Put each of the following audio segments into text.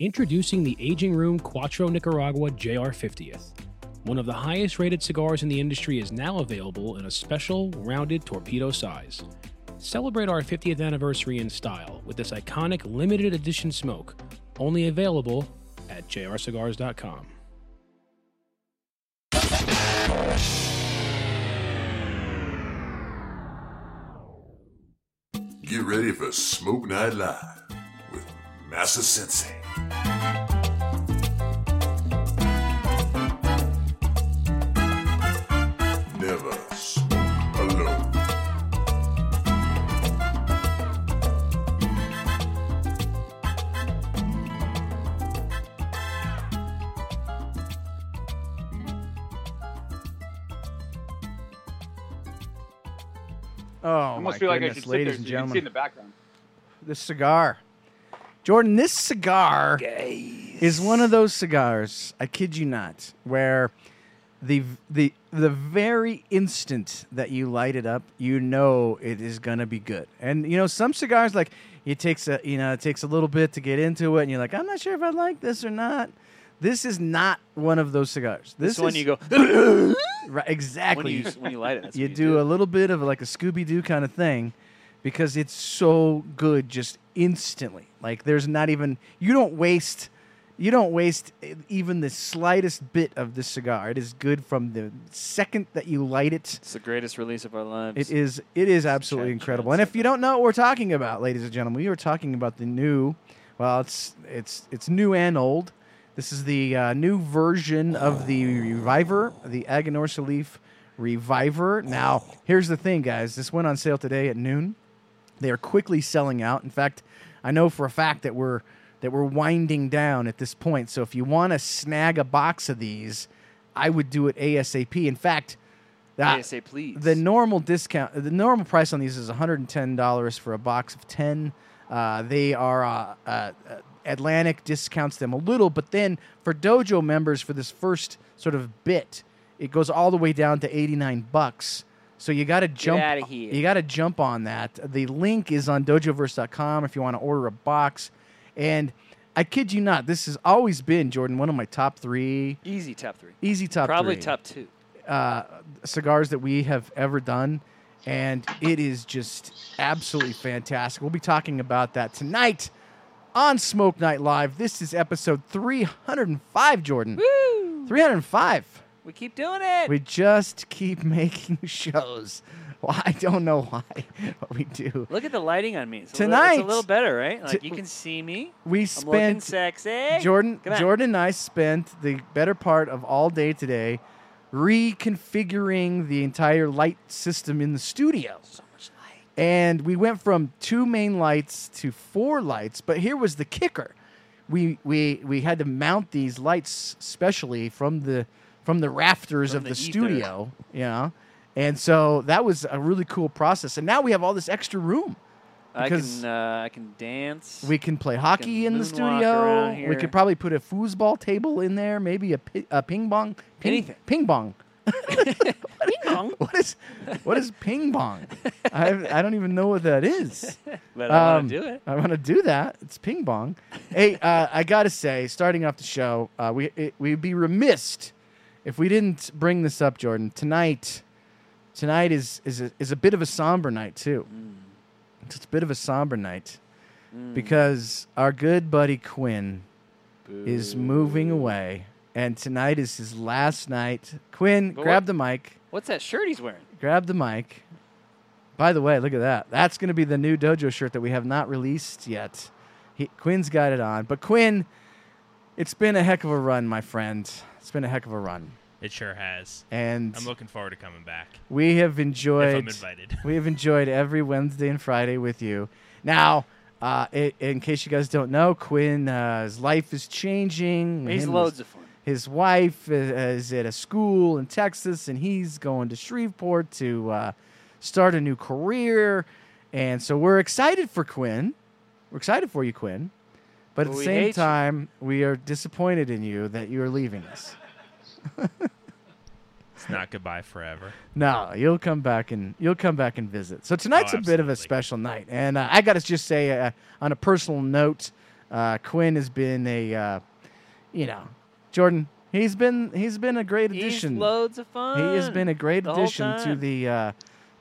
Introducing the Aging Room Cuatro Nicaragua JR 50th. One of the highest rated cigars in the industry is now available in a special rounded torpedo size. Celebrate our 50th anniversary in style with this iconic limited edition smoke, only available at jrcigars.com. Get ready for Smoke Night Live with Massa Sensei. Never alone. Oh, I almost my feel like I goodness, should sit ladies there and so you can see gentlemen. in the background. This cigar. Jordan, this cigar is one of those cigars, I kid you not, where the the the very instant that you light it up, you know it is gonna be good. And you know, some cigars like it takes a you know, it takes a little bit to get into it and you're like, I'm not sure if I like this or not. This is not one of those cigars. This, This one you go right, exactly. when you when you light it. That's you what do, a little bit of like a Scooby Doo kind of thing because it's so good just instantly. Like there's not even you don't waste you don't waste even the slightest bit of this cigar. It is good from the second that you light it. It's the greatest release of our lives. It is it is absolutely incredible. And if you don't know what we're talking about, ladies and gentlemen, we are talking about the new well, it's it's it's new and old. This is the uh, new version of the Reviver, the Aganorsa Leaf Reviver. Now, here's the thing, guys. This went on sale today at noon. They are quickly selling out. In fact, I know for a fact that we're that we're winding down at this point. So if you want to snag a box of these, I would do it ASAP. In fact, uh, ASA, please. the normal discount, the normal price on these is $110 for a box of 10. Uh, they are uh, uh, uh, Atlantic discounts them a little, but then for Dojo members for this first sort of bit, it goes all the way down to 89 bucks. So you got to jump. outta here. You got to jump on that. The link is on dojoverse.com if you want to order a box. And I kid you not, this has always been Jordan one of my top three, Easy top three. easy top Probably three top two. uh, cigars that we have ever done, and it is just absolutely fantastic. We'll be talking about that tonight on Smoke Night Live. This is episode 305, Jordan. Woo! 305. We keep doing it. We just keep making shows. Well, I don't know why, but we do. Look at the lighting on me. It's a Tonight- little, it's a little better, right? Like you can see me. We spent sexy. Jordan, Jordan and I spent the better part of all day today reconfiguring the entire light system in the studio. So much light. And we went from two main lights to four lights, but here was the kicker. We we we had to mount these lights specially from the from the rafters From of the the, studio, you know. And so that was a really cool process. And now we have all this extra room. I Because- can uh, I can dance. We can play hockey in the studio. We could probably put a foosball table in there, maybe a, pi- a ping pong. Ping, Anything. Ping pong. Ping pong. What is what is ping pong? I I don't even know what that is. But I Um, want to do it. I want to do that. It's ping pong. hey, uh, I gotta say, starting off the show, uh, we it, we'd be remiss if we didn't bring this up, Jordan. Tonight, tonight is is a, is a bit of a somber night too. Mm. It's a bit of a somber night mm. because our good buddy Quinn is moving away, and tonight is his last night. Quinn, But grab what- the mic. What's that shirt he's wearing? Grab the mic. By the way, look at that. That's going to be the new dojo shirt that we have not released yet. He, Quinn's got it on. But Quinn, it's been a heck of a run, my friend. It's been a heck of a run. It sure has. And I'm looking forward to coming back. we have If I'm enjoyed invited. we have enjoyed every Wednesday and Friday with you. Now, uh, i in case you guys don't know, Quinn, uh, his life is changing. He's Him loads his- of fun. his wife is, is at a school in Texas, and he's going to Shreveport to uh, start a new career. And so we're excited for Quinn. We're excited for you, Quinn. But But at the same hate you. time, we are disappointed in you that you are leaving us. It's not goodbye forever. No, you'll come back and you'll come back and visit. So tonight's Oh, a bit of a special night, and uh, I got to just say, uh, on a personal note, Uh, Quinn has been a, uh, you know, Jordan. He's been he's been a great He's addition. loads of fun. He has been a great the addition to the uh,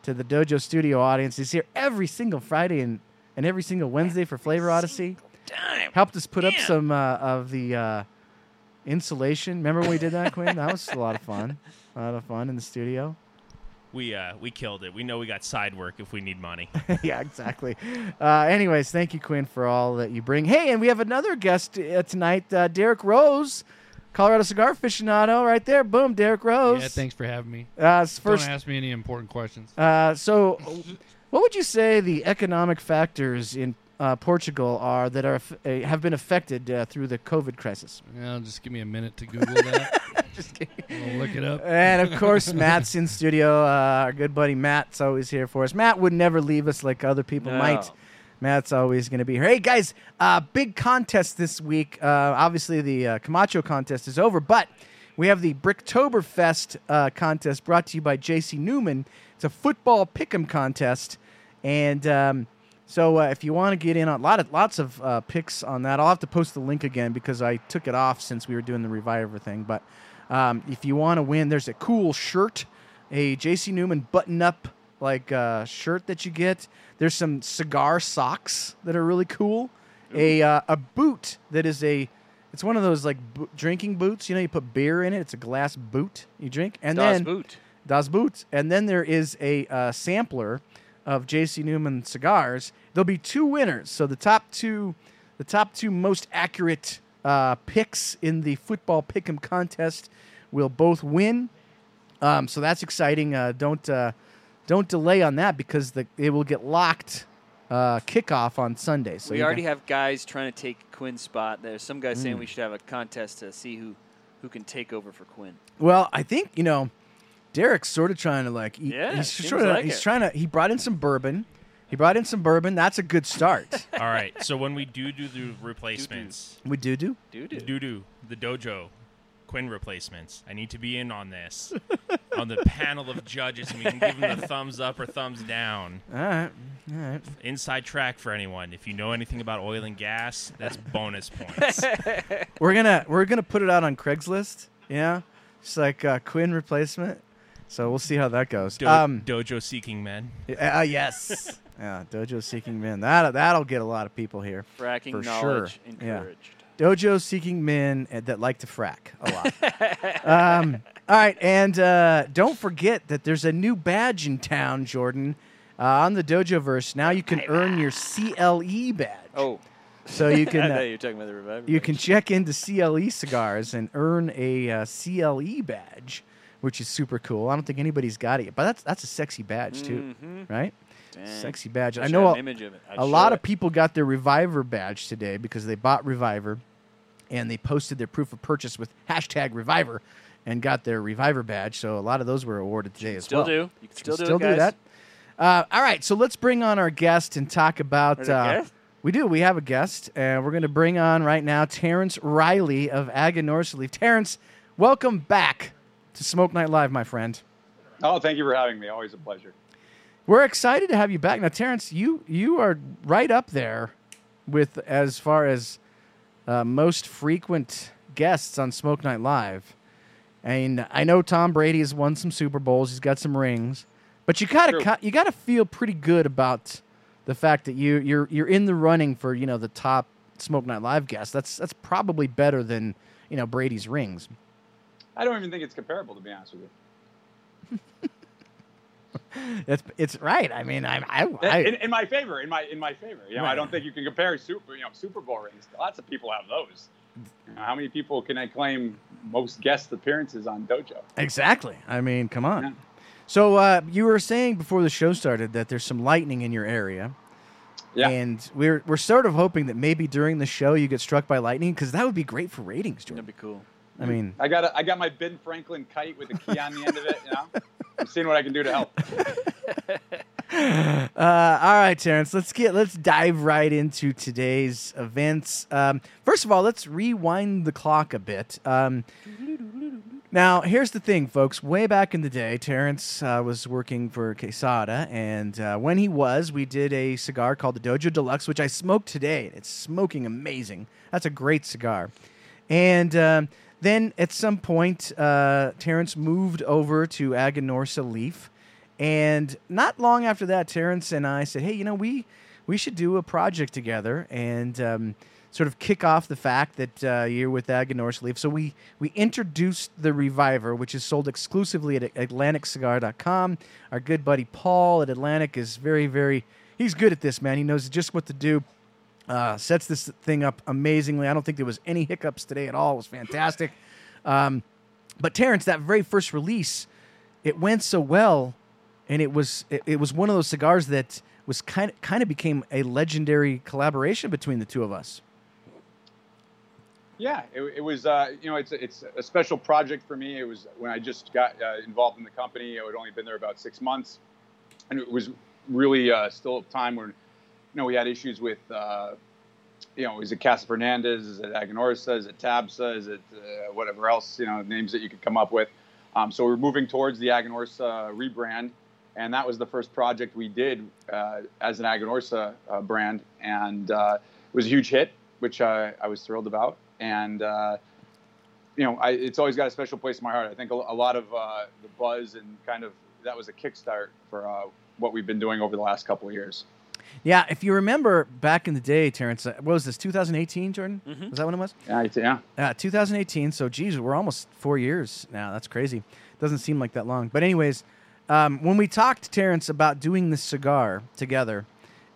to the Dojo Studio audience. He's here every single Friday and, and every single Wednesday for Flavor Odyssey. Time. Helped us put up some uh, of the uh, insulation. Remember when we did that, Quinn? That was a lot of fun. A lot of fun in the studio. We uh we killed it. We know we got side work if we need money. yeah, exactly. Uh, anyways, thank you, Quinn, for all that you bring. Hey, and we have another guest uh, tonight, uh, Derek Rose, Colorado cigar aficionado, right there. Boom, Derek Rose. Yeah, thanks for having me. Uh, first, Don't ask me any important questions. uh, so, what would you say the economic factors in uh, Portugal are that are uh, have been affected uh, through the COVID crisis? Yeah, just give me a minute to Google that. Just kidding. I'll look it up. And of course, Matt's in studio. Uh, our good buddy Matt's always here for us. Matt would never leave us like other people No. might. Matt's always going to be here. Hey guys, uh, big contest this week. Uh, obviously, the uh, Camacho contest is over, but we have the Bricktoberfest uh, contest brought to you by J.C. Newman. It's a football pick'em contest, and um, so uh, if you want to get in on a lot of lots of uh, picks on that, I'll have to post the link again because I took it off since we were doing the Reviver thing. But um, if you want to win, there's a cool shirt, a J.C. Newman button-up like uh, shirt that you get. There's some cigar socks that are really cool. A uh, a boot that is a it's one of those like bo- drinking boots. You know, you put beer in it. It's a glass boot you drink, and Das then Boot. Das Boots. And then there is a uh, sampler of J.C. Newman cigars. There'll be two winners. So the top two, the top two most accurate uh, picks in the football pick'em contest will both win. Um, so that's exciting. Uh, don't uh, don't delay on that because the it will get locked uh, kickoff on Sunday. So we already have guys trying to take Quinn's spot. There's some guys Mm. saying we should have a contest to see who who can take over for Quinn. Well, I think you know, Derek's sort of trying to like. He, Yeah, he's sort of like he's it. trying to. He brought in some bourbon. He brought in some bourbon. That's a good start. All right. So when we do do the replacements, we do do. do do doo doo, the dojo, Quinn replacements. I need to be in on this, on the panel of judges, and we can give them the thumbs up or thumbs down. All right, all right. Inside track for anyone. If you know anything about oil and gas, that's bonus points. We're gonna we're gonna put it out on Craigslist. Yeah, just like uh, Quinn replacement. So we'll see how that goes. Do- um, dojo seeking men. uh, yes. Yeah, Dojo Seeking Men. That that'll get a lot of people here. Fracking For knowledge sure. Yeah. encouraged. Dojo seeking men uh, that like to frack a lot. um, all right, and uh, don't forget that there's a new badge in town, Jordan, uh, on the Dojo verse. Now you can earn your CLE badge. Oh, so you can uh, you were talking about the revival. you can check into CLE cigars and earn a uh, CLE badge, which is super cool. I don't think anybody's got it yet, but that's that's a sexy badge too, Mhm. right? Dang. Sexy badge. I Wish know had a- image of it. A lot it. of people got their Reviver badge today because they bought Reviver and they posted their proof of purchase with hashtag Reviver and got their Reviver badge. So a lot of those were awarded today as Still well. do. You can still, still do, it, guys. that. Uh, all right, so let's bring on our guest and talk about. Uh. We do. We have a guest, and we're going to bring on right now Terrence Riley of Aganorsa Leaf. Terrence, welcome back to Smoke Night Live, my friend. Oh, thank you for having me. Always a pleasure. We're excited to have you back. Now, Terrence, you you are right up there with as far as uh, most frequent guests on Smoke Night Live. And I know Tom Brady has won some Super Bowls. He's got some rings, but you gotta True. you gotta feel pretty good about the fact that you you're you're in the running for you know the top Smoke Night Live guest. That's that's probably better than you know Brady's rings. I don't even think it's comparable, to be honest with you. It's it's right. I mean, I I, I in, in my favor, in my in my favor. You know, Right. I don't think you can compare super, you know, Super Bowl rings. Lots of people have those. You know, how many people can I claim most guest appearances on Dojo? Exactly. I mean, come on. Yeah. So uh, you were saying before the show started that there's some lightning in your area, Yeah. and we're we're sort of hoping that maybe during the show you get struck by lightning because that would be great for ratings, Jordan. That'd be cool. I mean, I got a, I got my Ben Franklin kite with a key on the end of it. You know, I'm seeing what I can do to help. uh, all right, Terrence. Let's get let's dive right into today's events. Um, first of all, let's rewind the clock a bit. Um, Now, here's the thing, folks. Way back in the day, Terrence uh, was working for Quesada, and uh, when he was, we did a cigar called the Dojo Deluxe, which I smoked today. It's smoking amazing. That's a great cigar. And um, then at some point, uh, Terrence moved over to Aganorsa Leaf, and not long after that, Terrence and I said, "Hey, you know, we we should do a project together and um, sort of kick off the fact that uh, you're with Aganorsa Leaf." So we we introduced the Reviver, which is sold exclusively at AtlanticCigar.com. Our good buddy Paul at Atlantic is very very he's good at this, man. He knows just what to do. Uh, sets this thing up amazingly. I don't think there was any hiccups today at all. It was fantastic. Um, but Terrence, that very first release, it went so well, and it was it, it was one of those cigars that was kind of kind of became a legendary collaboration between the two of us. Yeah, it, it was. Uh, you know, it's it's a special project for me. It was when I just got uh, involved in the company. I had only been there about six months, and it was really uh, still a time when, you know, we had issues with, uh, you know, is it Casa Fernandez? Is it Aganorsa? Is it Tabsa? Is it uh, whatever else? You know, names that you could come up with. Um, so we're moving towards the Aganorsa rebrand, and that was the first project we did uh, as an Aganorsa uh, brand, and uh, it was a huge hit, which I, was thrilled about. And uh, you know, I, it's always got a special place in my heart. I think a, a lot of uh, the buzz and kind of that was a kickstart for uh, what we've been doing over the last couple of years. Yeah, if you remember back in the day, Terrence, uh, what was this 2018, Jordan? Mhm. Was that when it was? Yeah, it's- yeah. Uh, 2018. So, geez, we're almost four years now. That's crazy. Doesn't seem like that long. But, anyways, um, when we talked, Terrence, about doing this cigar together,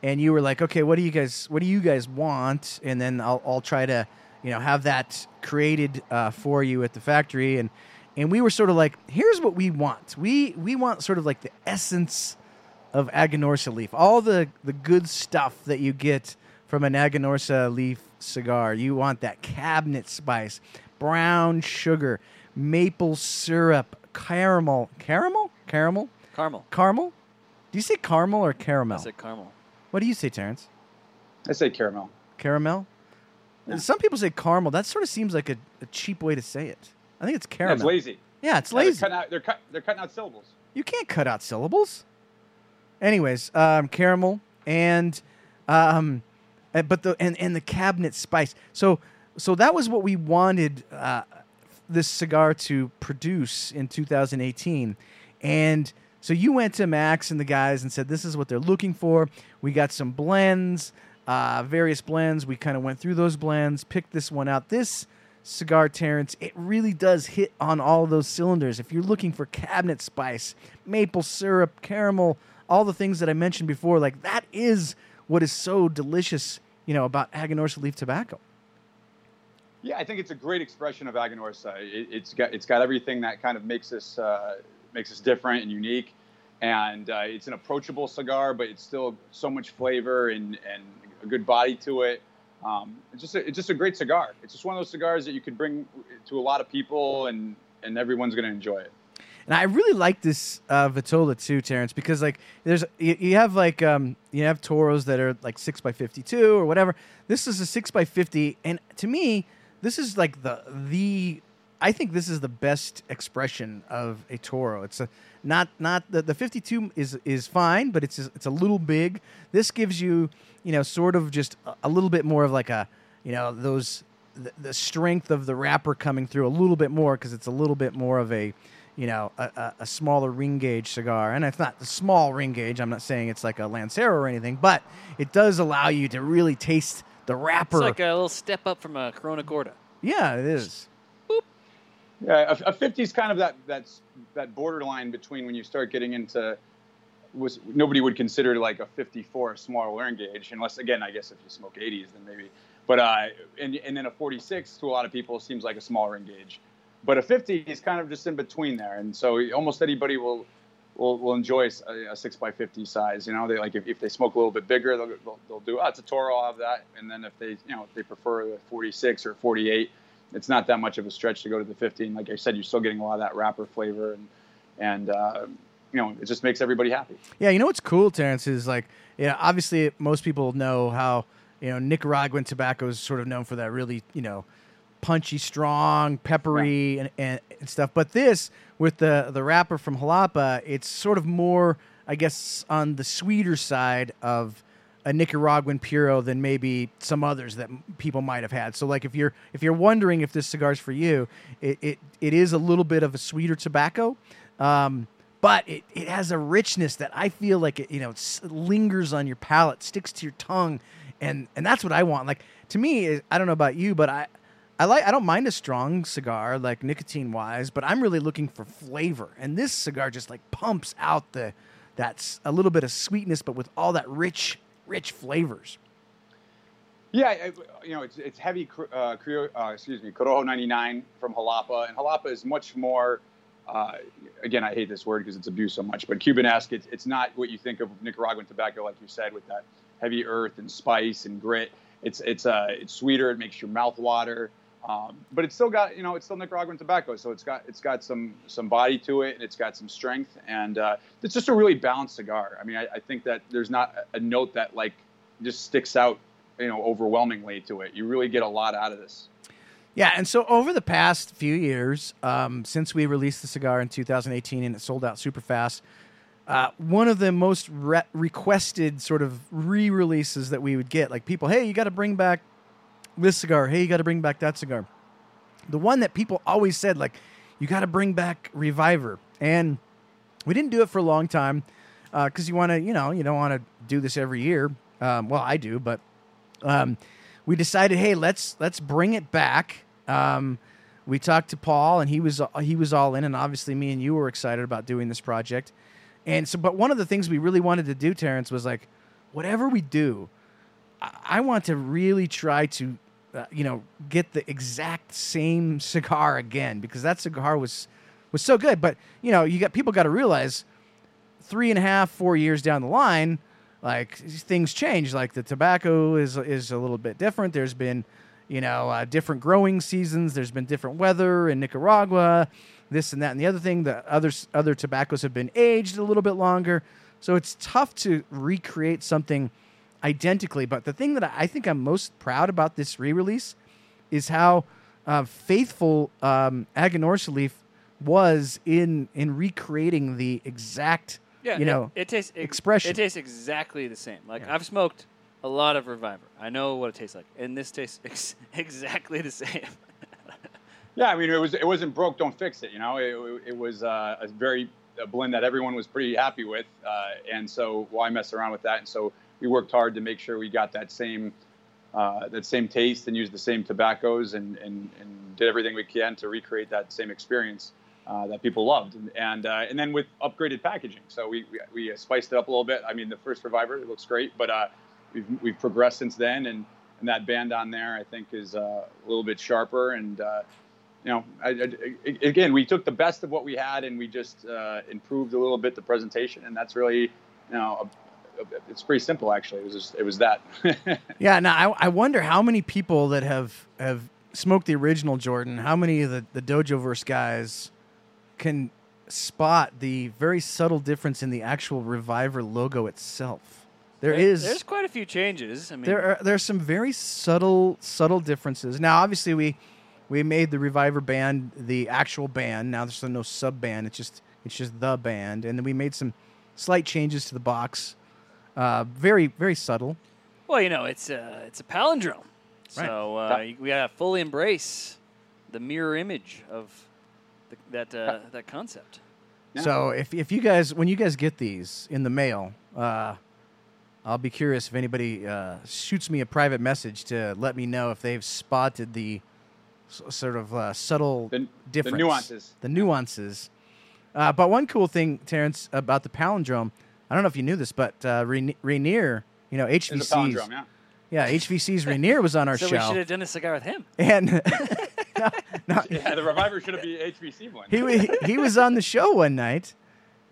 and you were like, "Okay, what do you guys, what do you guys want?" And then I'll, I'll try to, you know, have that created uh, for you at the factory. And and we were sort of like, "Here's what we want. We we want sort of like the essence." Of Aganorsa leaf. All the, the good stuff that you get from an Aganorsa leaf cigar. You want that cabinet spice, brown sugar, maple syrup, caramel. Caramel? Caramel? Caramel. Caramel? Do you say caramel or caramel? I caramel? said caramel. What do you say, Terrence? I say caramel. Caramel? Some people say caramel. That sort of seems like a, a cheap way to say it. I think it's Yeah, caramel. it's lazy. Yeah, it's Yeah, they're lazy. cutting out, they're, cut, they're cutting out syllables. You can't cut out syllables. Anyways, um, caramel and um, uh, but the and, and the cabinet spice. So so that was what we wanted uh, this cigar to produce in 2018, and so you went to Max and the guys and said this is what they're looking for. We got some blends, uh, various blends. We kind of went through those blends, picked this one out. This cigar Terrence, it really does hit on all those cylinders. If you're looking for cabinet spice, maple syrup, caramel, all the things that I mentioned before, like that is what is so delicious, you know, about Aganorsa leaf tobacco. Yeah, I think it's a great expression of Aganorsa. It, it's got it's got everything that kind of makes us uh, makes us different and unique, and uh, it's an approachable cigar, but it's still so much flavor and and a good body to it. Um, it's just a, it's just a great cigar. It's just one of those cigars that you could bring to a lot of people, and and everyone's going to enjoy it. And I really like this uh, Vitola too, Terrence, because like there's you, you have like um you have Toros that are like six by fifty two or whatever. This is a six by fifty, and to me, this is like the the I think this is the best expression of a Toro. It's a not not the the fifty two is is fine, but it's it's a little big. This gives you you know sort of just a, a little bit more of like a you know those the, the strength of the wrapper coming through a little bit more because it's a little bit more of a you know, a, a, a smaller ring gauge cigar. And it's not a small ring gauge. I'm not saying it's like a Lancero or anything, but it does allow you to really taste the wrapper. It's like a little step up from a Corona Gorda. yeah, it is. Boop. Yeah, a, a 50 is kind of that that's that borderline between when you start getting into was nobody would consider like a 54 a small ring gauge unless again I guess if you smoke 80s then maybe but uh and, and then a 46 to a lot of people seems like a small ring gauge but a 50 is kind of just in between there and so almost anybody will will, will enjoy a, a 6 by 50 size you know they like if, if they smoke a little bit bigger they'll, they'll, they'll do oh it's a Toro I'll have that and then if they you know if they prefer the 46 or 48 it's not that much of a stretch to go to the 50. And like I said, you're still getting a lot of that wrapper flavor, and and uh, you know it just makes everybody happy. Yeah, you know what's cool, Terrence, is like, yeah, obviously most people know how, you know, Nicaraguan tobacco is sort of known for that really, you know, punchy, strong, peppery, and, and, and stuff. But this, with the the wrapper from Jalapa, it's sort of more, I guess, on the sweeter side of a Nicaraguan puro than maybe some others that people might have had. So, like if you're if you're wondering if this cigar's for you, it it, it is a little bit of a sweeter tobacco. Um, but it, it has a richness that I feel like it you know it lingers on your palate, sticks to your tongue, and and that's what I want. Like to me, I don't know about you, but I I like I don't mind a strong cigar like nicotine wise, but I'm really looking for flavor, and this cigar just like pumps out the that's a little bit of sweetness, but with all that rich rich flavors. Yeah, I- you know, it's it's heavy. Uh, uh, excuse me, Corojo 99 from Jalapa, and Jalapa is much more. Uh, again, I hate this word because it's abused so much, but Cuban-esque. It's, it's not what you think of Nicaraguan tobacco, like you said, with that heavy earth and spice and grit. It's it's uh, it's sweeter. It makes your mouth water, um, but it's still got you know it's still Nicaraguan tobacco, so it's got it's got some some body to it and it's got some strength, and uh, it's just a really balanced cigar. I mean, I, I think that there's not a note that like just sticks out you know overwhelmingly to it. You really get a lot out of this. Yeah, and so over the past few years, um, since we released the cigar in 2018 and it sold out super fast, uh, one of the most re- requested sort of re-releases that we would get, like people, hey, you got to bring back this cigar. Hey, you got to bring back that cigar. The one that people always said, like, you got to bring back Reviver, and we didn't do it for a long time because you want to, you know, you don't want to do this every year. Um, well, I do, but um, we decided, hey, let's let's bring it back. Um, we talked to Paul, and he was he was all in, and obviously me and you were excited about doing this project. And so, but one of the things we really wanted to do, Terrence, was like, whatever we do, I, I want to really try to, uh, you know, get the exact same cigar again because that cigar was was so good. But you know, you got people got to realize three and a half, four years down the line, like things change. Like the tobacco is is a little bit different. There's been, you know, uh, different growing seasons. There's been different weather in Nicaragua, this and that and the other thing. The other other tobaccos have been aged a little bit longer, so it's tough to recreate something identically. But the thing that I think I'm most proud about this re-release is how uh, faithful um, Aganorsa Leaf was in in recreating the exact Yeah, you know it, it tastes ex- expression. It tastes exactly the same. Like Yeah. I've smoked a lot of Reviver. I know what it tastes like, and this tastes ex- exactly the same. Yeah, I mean, it was it wasn't broke, don't fix it. You know, it, it was uh, a very a blend that everyone was pretty happy with, uh, and so why mess around with that? And so we worked hard to make sure we got that same uh, that same taste and used the same tobaccos and, and and did everything we can to recreate that same experience uh, that people loved, and and, uh, and then with upgraded packaging. So we, we we spiced it up a little bit. I mean, the first Reviver it looks great, but uh, we've we've progressed since then, and and that band on there I think is uh, a little bit sharper and. Uh, you know, I, I, again, we took the best of what we had and we just uh, improved a little bit the presentation, and that's really, you know, it's pretty simple actually. It was just, it was that. Yeah, now I, I wonder how many people that have have smoked the original Jordan, how many of the, the Dojo Verse guys can spot the very subtle difference in the actual Reviver logo itself. There is There's quite a few changes. I mean, there are there's some very subtle subtle differences. Now, obviously, we we made the Reviver band the actual band. Now there's no sub band. It's just it's just the band, and then we made some slight changes to the box. Uh, very very subtle. well, you know, it's a it's a palindrome, Right. so uh, you- we gotta fully embrace the mirror image of the, that uh, that concept. Yeah. So if if you guys when you guys get these in the mail, uh, I'll be curious if anybody uh, shoots me a private message to let me know if they've spotted the s- sort of uh, subtle The- the nuances. the nuances. Uh, but one cool thing, Terrence, about the palindrome, I don't know if you knew this, but uh, Rainier, you know It's a HVC's, palindrome, yeah. yeah, HVC's Rainier was on our so we show, should have done a cigar with him. and no, no, Yeah, the Reviver should have been HVC one. he wa- he was on the show one night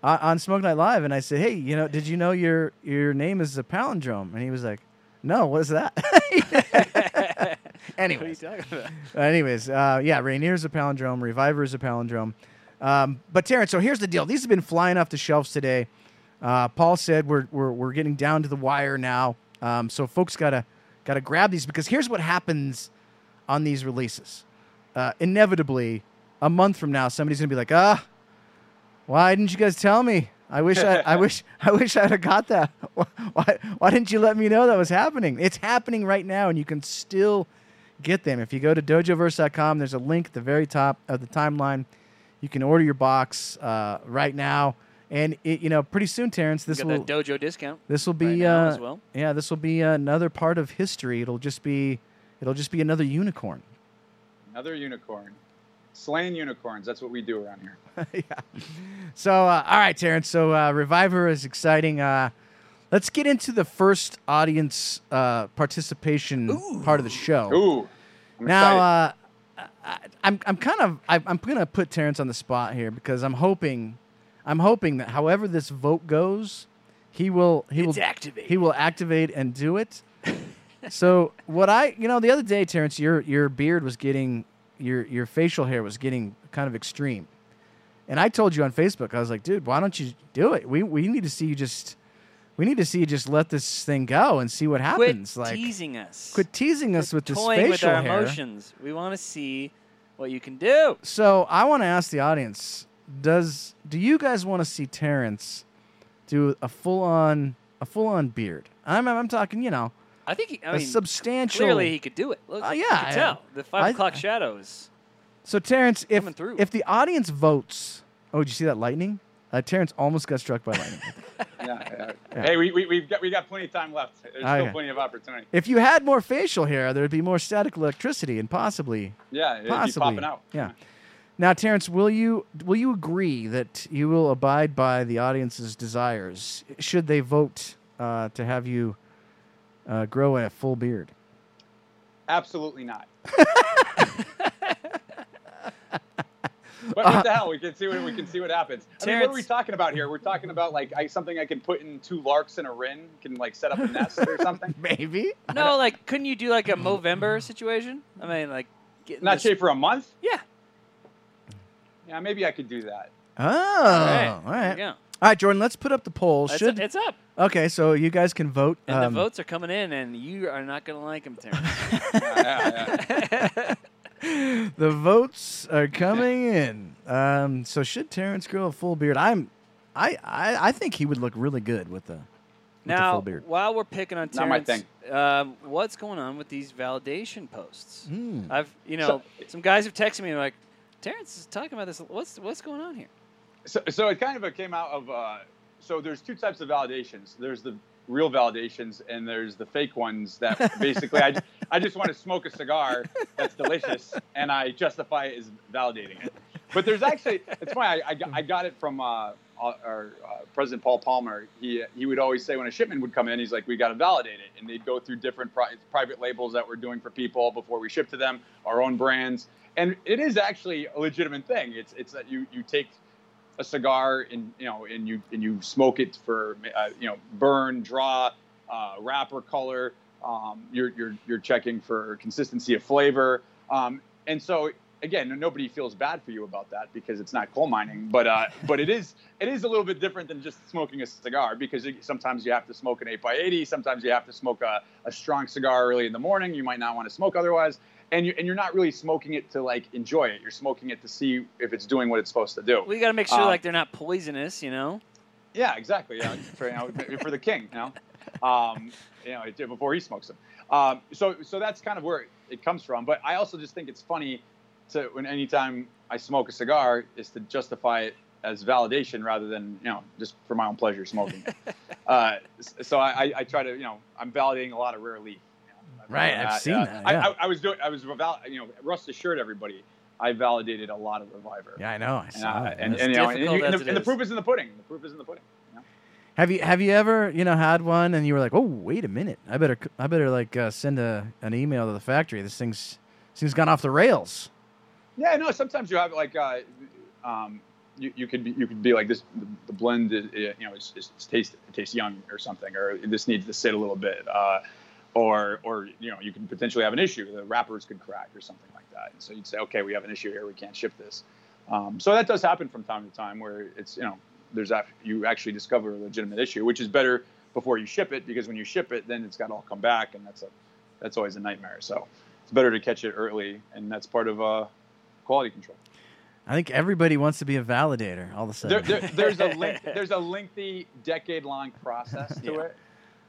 on, on Smoke Night Live, and I said, "Hey, you know, did you know your your name is a palindrome?" And he was like, "No, what is that?" What are you anyways, talking about? anyways, uh, yeah, Rainier's a palindrome, Reviver is a palindrome. Um, but Terrence, so here's the deal: these have been flying off the shelves today. Uh, Paul said we're, we're we're getting down to the wire now, um, so folks gotta gotta grab these because here's what happens on these releases. uh, inevitably a month from now, somebody's gonna be like, ah, why didn't you guys tell me? I wish I, I wish I wish I'd have got that. Why, why didn't you let me know that was happening? It's happening right now, and you can still get them. If you go to dojoverse.com, there's a link at the very top of the timeline. You can order your box uh, right now, and it, you know pretty soon, Terrence, this Got will that dojo discount. this will be now uh, as well. yeah, this will be another part of history. It'll just be it'll just be another unicorn. Another unicorn. Slaying unicorns. That's what we do around here. yeah. So, uh, all right, Terrence. So, uh, Reviver is exciting. Uh, let's get into the first audience uh, participation part of the show. Ooh. I'm now, excited. uh, I, I'm I'm kind of I, I'm going to put Terrence on the spot here because I'm hoping I'm hoping that however this vote goes, he will he It's will activated. he will activate and do it. so what I you know the other day, Terrence, your your beard was getting your your facial hair was getting kind of extreme. And I told you on Facebook, I was like, dude, why don't you do it? We we need to see you just we need to see you just let this thing go and see what Quit happens. like teasing us. quit teasing us with this toying facial with our hair. emotions. We want to see what you can do. So I want to ask the audience: Does do you guys want to see Terrence do a full on a full on beard? I'm I'm talking, you know, I think he, I a mean, substantial. clearly he could do it. Look, Oh, you yeah, can I- tell the five I- o'clock shadows. so Terrence, if coming through. if the audience votes, oh, did you see that lightning? Uh, Terrence almost got struck by lightning. yeah, yeah. Yeah. Hey, we, we, we've got we got plenty of time left. There's Oh, still plenty of opportunity. if you had more facial hair, there would be more static electricity and possibly Yeah, it'd be possibly popping out. Yeah. Now, Terrence, will you will you agree that you will abide by the audience's desires should they vote uh, to have you uh, grow a full beard? Absolutely not. but Uh, what the hell? We can see what we can see what happens. I mean, what are we talking about here? We're talking about like I, something I can put in two larks in a wren, can like set up a nest or something. Maybe. No, like couldn't you do like a Movember situation? I mean, like getting Not this- shave for a month. Yeah. Yeah, maybe I could do that. Oh, All all right. right. There you go. All right, Jordan. Let's put up the poll. It's, Should it's up, okay, so you guys can vote. and um, the votes are coming in, and you are not going to like them, Terrence. Yeah, yeah. the votes are coming in. Um, so should Terrence grow a full beard? I'm, I, I, I think he would look really good with the, with the now, full beard. while we're picking on Not my Terrence, um, what's going on with these validation posts? Mm. I've, you know, some guys have texted me like, Terrence is talking about this. What's what's going on here? So, so it kind of came out of. Uh, so there's two types of validations. There's the real validations, and there's the fake ones that basically I, I just want to smoke a cigar that's delicious, and I justify it as validating it. But there's actually it's funny. I, I, got, I got it from uh, our uh, President Paul Palmer. He he would always say when a shipment would come in, he's like, "We got to validate it," and they'd go through different pri- private labels that we're doing for people before we ship to them, our own brands, and it is actually a legitimate thing. It's it's that you you take a cigar and you know and you and you smoke it for uh, you know burn draw uh, wrapper color um, you're you're you're checking for consistency of flavor um, and so again nobody feels bad for you about that because it's not coal mining but uh, but it is it is a little bit different than just smoking a cigar because sometimes you have to smoke an 8x80 sometimes you have to smoke a, a strong cigar early in the morning you might not want to smoke otherwise and, you, and you're not really smoking it to like enjoy it you're smoking it to see if it's doing what it's supposed to do We got to make sure Um, like they're not poisonous, you know. yeah, exactly. Yeah, for, you know, for the king, you know, um, you know, before he smokes them. Um, so, so that's kind of where it comes from. But I also just think it's funny to when anytime I smoke a cigar is to justify it as validation rather than you know just for my own pleasure smoking it. uh, so I, I, I try to you know I'm validating a lot of rare leaf. you know. I've Right, I've seen yeah. that, I, yeah. I, I was doing I was you know rest assured everybody. I validated a lot of Reviver. Yeah, I know. I And, saw uh, it. and, and, you know, and, you- and the, and the proof is in the pudding. The proof is in the pudding. you know? Have you have you ever you know had one and you were like, oh wait a minute, I better I better like uh, send a an email to the factory. This thing's this thing's gone off the rails. Yeah, no. Sometimes you have like, uh, um, you, you could be you could be like this. The, the blend, is, you know, is, is, is taste it tastes young or something, or this needs to sit a little bit, uh, or or you know, you can potentially have an issue. The wrappers could crack or something like that. And so you'd say, okay, we have an issue here. We can't ship this. Um, so that does happen from time to time, where it's you know, there's you actually discover a legitimate issue, which is better before you ship it because when you ship it, then it's got to all come back, and that's a that's always a nightmare. So it's better to catch it early, and that's part of uh, quality control. I think everybody wants to be a validator all of a sudden. there, there's a length, there's a lengthy decade-long process to Yeah. it.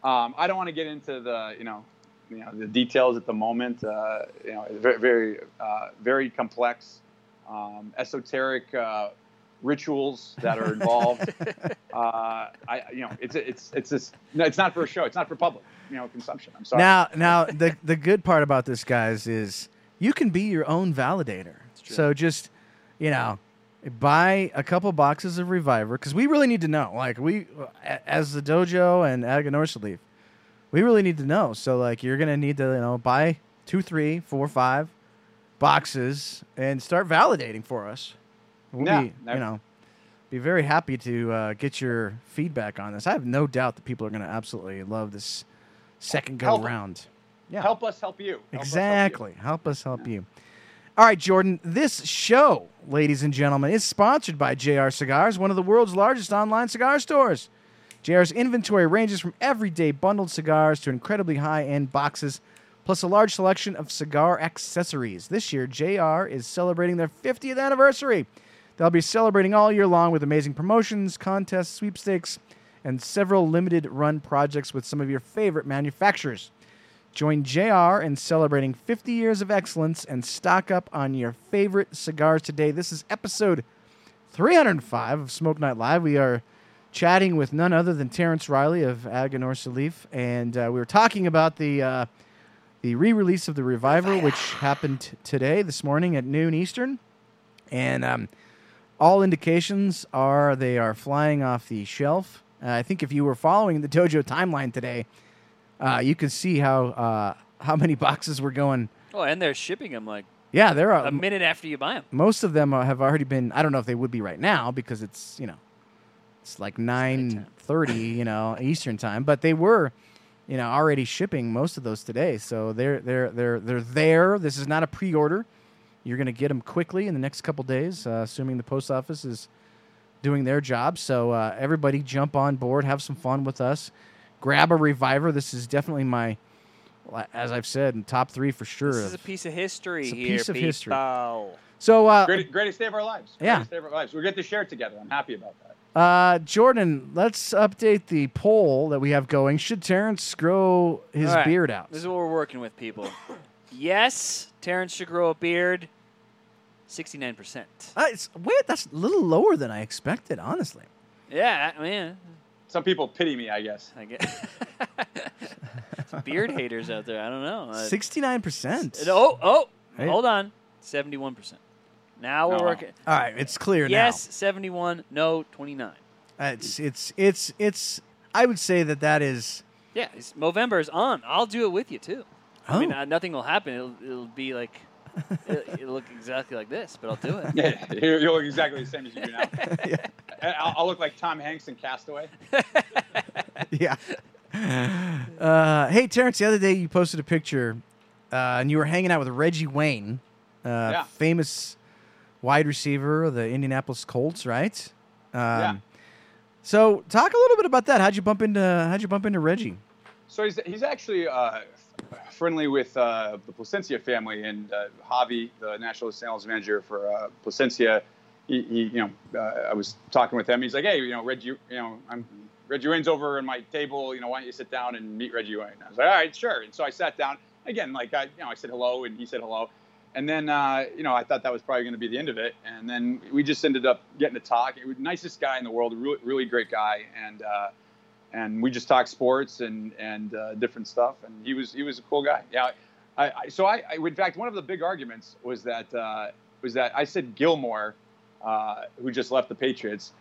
Um, I don't want to get into the you know you know the details at the moment. Uh, you know, very very uh, very complex, um, esoteric uh, rituals that are involved. uh, I you know it's it's it's this no, it's not for a show. It's not for public you know consumption. I'm sorry. Now, now the the good part about this, guys, is you can be your own validator. True. So just, you know, buy a couple boxes of Reviver because we really need to know. Like we, as the dojo and Aganorsa Leaf, we really need to know. So like you're gonna need to you know buy two, three, four, five boxes and start validating for us. We'll Yeah, be, you know, be very happy to uh, get your feedback on this. I have no doubt that people are going to absolutely love this second go Help- round. Yeah, help us help you. Help us help you. exactly. Help us help you. All right, Jordan. This show, ladies and gentlemen, is sponsored by JR Cigars, one of the world's largest online cigar stores. JR's inventory ranges from everyday bundled cigars to incredibly high end boxes, plus a large selection of cigar accessories. This year, JR is celebrating their 50th anniversary. They'll be celebrating all year long with amazing promotions, contests, sweepstakes, and several limited run projects with some of your favorite manufacturers. Join JR in celebrating 50 years of excellence and stock up on your favorite cigars today. This is episode 305 of Smoke Night Live. We are chatting with none other than Terrence Riley of Aganorsa Leaf, and uh, we were talking about the uh, the re-release of the Reviver, which happened today, this morning at noon Eastern, and um, all indications are they are flying off the shelf. Uh, I think if you were following the Dojo timeline today, uh, you could see how uh, how many boxes were going. Oh, and they're shipping them like Yeah, there are a minute after you buy them. most of them have already been. I don't know if they would be right now because it's you know it's like nine thirty, you know, Eastern time. But they were, you know, already shipping most of those today. So they're they're they're they're there. This is not a pre-order. You're going to get them quickly in the next couple days, uh, assuming the post office is doing their job. So uh, everybody jump on board, have some fun with us. Grab a reviver. This is definitely my, as I've said, top three for sure. This is a piece of history It's a here, piece of history. people. so uh, Great, greatest day of our lives. Yeah. Greatest day of our lives. We get to share it together. I'm happy about that. Uh, Jordan, let's update the poll that we have going. Should Terrence grow his All right, beard out? This is what we're working with, people. yes, Terrence should grow a beard. Sixty-nine percent. Uh, it's wait, that's a little lower than I expected, honestly. Yeah, I mean, Some people pity me, I guess. I get some beard haters out there. I don't know. Uh, Sixty-nine percent. oh, oh, Hey. hold on. Seventy-one percent. Now we're Oh. working. All right, it's clear now. Yes, seventy-one. No, twenty-nine. Uh, it's it's it's it's. I would say that that is. Yeah, it's, Movember is on. I'll do it with you too. I mean, Oh. uh, nothing will happen. It'll, it'll be like it'll, it'll look exactly like this, but I'll do it. Yeah, you you look exactly the same as you do now. And I'll, I'll look like Tom Hanks in Castaway. yeah. Uh, hey, Terrence, the other day you posted a picture, uh, and you were hanging out with Reggie Wayne, uh, Yeah. famous wide receiver of the Indianapolis Colts, right? Um, Yeah. So, talk a little bit about that. How'd you bump into How'd you bump into Reggie? So he's, he's actually uh, friendly with uh, the Plasencia family, and uh, Javi, the national sales manager for uh, Plasencia, he, he, you know, uh, I was talking with him. He's like, hey, you know, Reggie, you know, I'm Reggie Wayne's over on my table. You know, why don't you sit down and meet Reggie Wayne? I was like, all right, sure. And so I sat down again, like I, you know, I said hello, and he said hello. And then, uh, you know, I thought that was probably going to be the end of it. And then we just ended up getting to talk. He was nicest guy in the world, really, really great guy. And, uh, and we just talked sports and, and uh, different stuff. And he was, he was a cool guy. Yeah. I, I, so I, I, in fact, one of the big arguments was that, uh, was that I said Gilmore, uh, who just left the Patriots,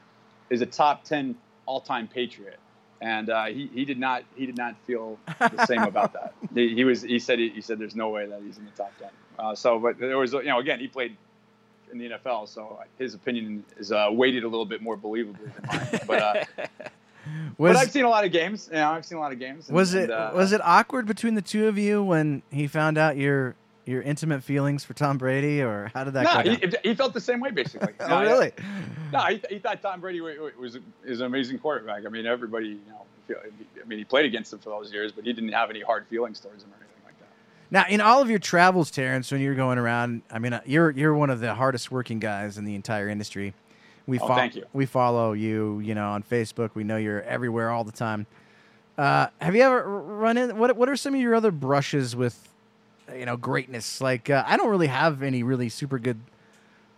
is a top 10 all time Patriot. And uh, he, he did not he did not feel the same about that. He, he was he said he, he said there's no way that he's in the top ten. Uh, so, but there was, you know, again, he played in the NFL, so his opinion is uh, weighted a little bit more believably than mine. But, uh, Was but I've seen a lot of games. You know, I've seen a lot of games. and- was it and, uh, was it awkward between the two of you when he found out your your intimate feelings for Tom Brady, or how did that No, go? he, he felt the same way basically. oh, No, really? No, he, he thought Tom Brady wa- wa- was is an amazing quarterback. I mean, everybody, you know, I mean, he played against him for those years, but he didn't have any hard feelings towards him or anything like that. Now, in all of your travels, Terrence, when you're going around, I mean, uh, you're you're one of the hardest working guys in the entire industry. We Oh, you. We follow you, you know, on Facebook. We know you're everywhere all the time. Uh, have you ever run in? What What are some of your other brushes with, you know, greatness? Like, uh, I don't really have any really super good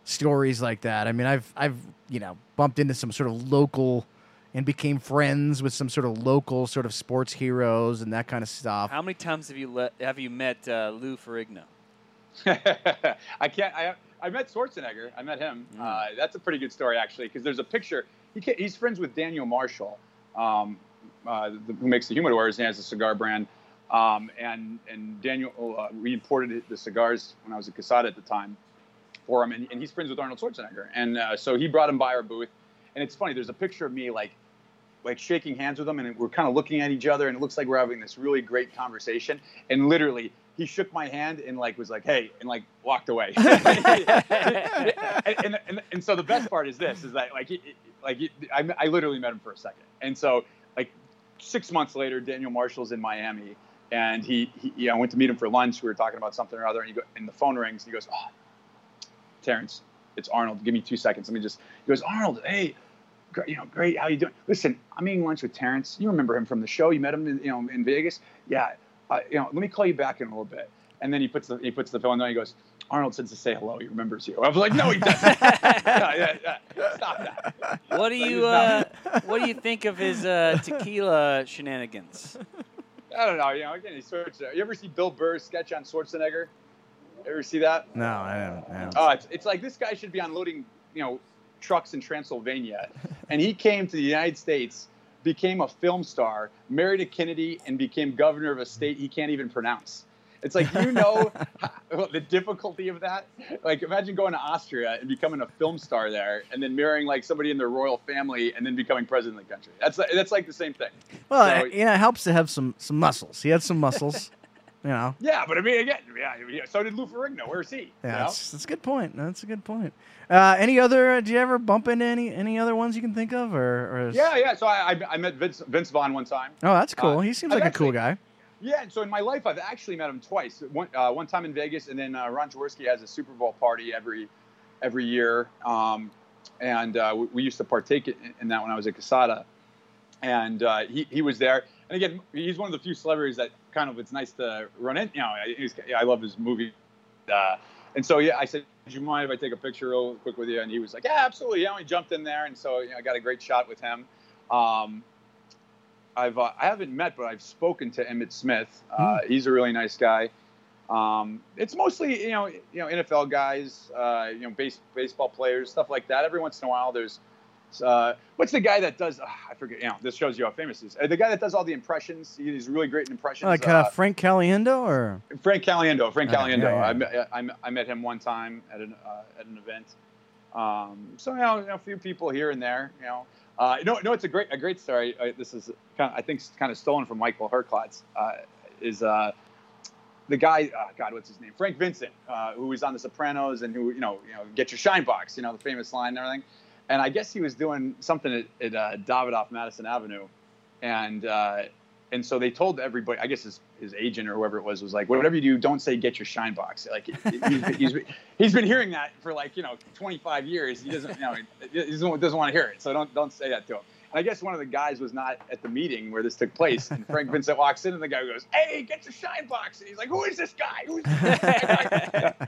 stories like that. I mean, I've I've you know bumped into some sort of local and became friends with some sort of local sort of sports heroes and that kind of stuff. How many times have you let have you met uh, Lou Ferrigno? I can't. I I met Schwarzenegger. I met him. Mm. Uh, that's a pretty good story actually, because there's a picture. He ca he's friends with Daniel Marshall, um, uh, the, who makes the humidors and has a cigar brand. Um, and and Daniel, uh, we imported the cigars when I was at Quesada at the time for him, and, and he's friends with Arnold Schwarzenegger. And uh, so he brought him by our booth. And it's funny. There's a picture of me like like shaking hands with him, and we're kind of looking at each other, and it looks like we're having this really great conversation. And literally, he shook my hand and like was like, "Hey," and like walked away. and, and, and, and so the best part is this: is that like like I, I literally met him for a second, and so like six months later, Daniel Marshall's in Miami, and he, he yeah, I went to meet him for lunch. We were talking about something or other, and he go, and the phone rings. And he goes, "Oh, Terrence, it's Arnold. Give me two seconds. Let me just." He goes, "Arnold, hey." Great, you know, great. How you doing? Listen, I'm eating lunch with Terrence. You remember him from the show? You met him, in, you know, in Vegas. Yeah. Uh, you know, let me call you back in a little bit. And then he puts the he puts the phone down. He goes, Arnold says to say hello. He remembers you. I was like, no, he doesn't. yeah, yeah, yeah. Stop that. What do you uh, What do you think of his uh, tequila shenanigans? I don't know. You know, again, he sorts. You ever see Bill Burr's sketch on Schwarzenegger? Ever see that? No, I don't. I don't. Oh, uh, it's, it's like this guy should be unloading, you know, trucks in Transylvania, and he came to the United States, became a film star, married a Kennedy, and became governor of a state he can't even pronounce. It's like you know how, the difficulty of that. Like imagine going to Austria and becoming a film star there, and then marrying like somebody in their royal family, and then becoming president of the country. That's like, that's like the same thing. well, so- you know, it helps to have some some muscles. He had some muscles. you know. Yeah, but I mean, again, yeah, so did Lou Ferrigno. Where's he? You Yeah, know? that's, that's a good point. That's a good point. Uh, any other? Did you ever bump into any any other ones you can think of, or, or is- Yeah, yeah. So I, I, I met Vince, Vince Vaughn one time. Oh, that's cool. Uh, he seems I've like a cool guy. Yeah, and so in my life, I've actually met him twice. One, uh, one time in Vegas, and then uh, Ron Jaworski has a Super Bowl party every every year, um, and uh, we, we used to partake in, that when I was at Quesada, and uh, he he was there. And again, he's one of the few celebrities that kind of it's nice to run in. You know, I- I love his movie, uh, and so yeah, I said, "Do you mind if I take a picture real quick with you?" And he was like, "Yeah, absolutely." Yeah, we jumped in there, and so you know, I got a great shot with him. Um, I've uh, I haven't met, but I've spoken to Emmitt Smith. Uh, He's a really nice guy. Um, it's mostly you know you know NFL guys, uh, you know base, baseball players, stuff like that. Every once in a while, there's uh, what's the guy that does? Uh, I forget. You know, this shows you how famous he is. Uh, the guy that does all the impressions. He's really great in impressions. Like uh, Frank Caliendo, or Frank Caliendo. Frank Caliendo. yeah, yeah. I, met, I, I met him one time at an uh, at an event. Um, so you know, a few people here and there. You know, uh, know, no, it's a great a great story. Uh, this is kind of, I think kind of stolen from Michael Herklots. Uh, is uh, the guy? Uh, God, what's his name? Frank Vincent, uh, who was on The Sopranos and who you know you know get your shine box. You know the famous line and everything. And I guess he was doing something at, at uh, Davidoff Madison Avenue, and and so they told everybody. I guess his, his agent or whoever it was was like, whatever you do, don't say get your shine box. Like he's, he's, he's been hearing that for like you know 25 years. He doesn't you know he doesn't, doesn't want to hear it. So don't don't say that to him. And I guess one of the guys was not at the meeting where this took place. And Frank Vincent walks in, and the guy goes, "Hey, get your shine box." And he's like, "Who is this guy? Who's this guy?"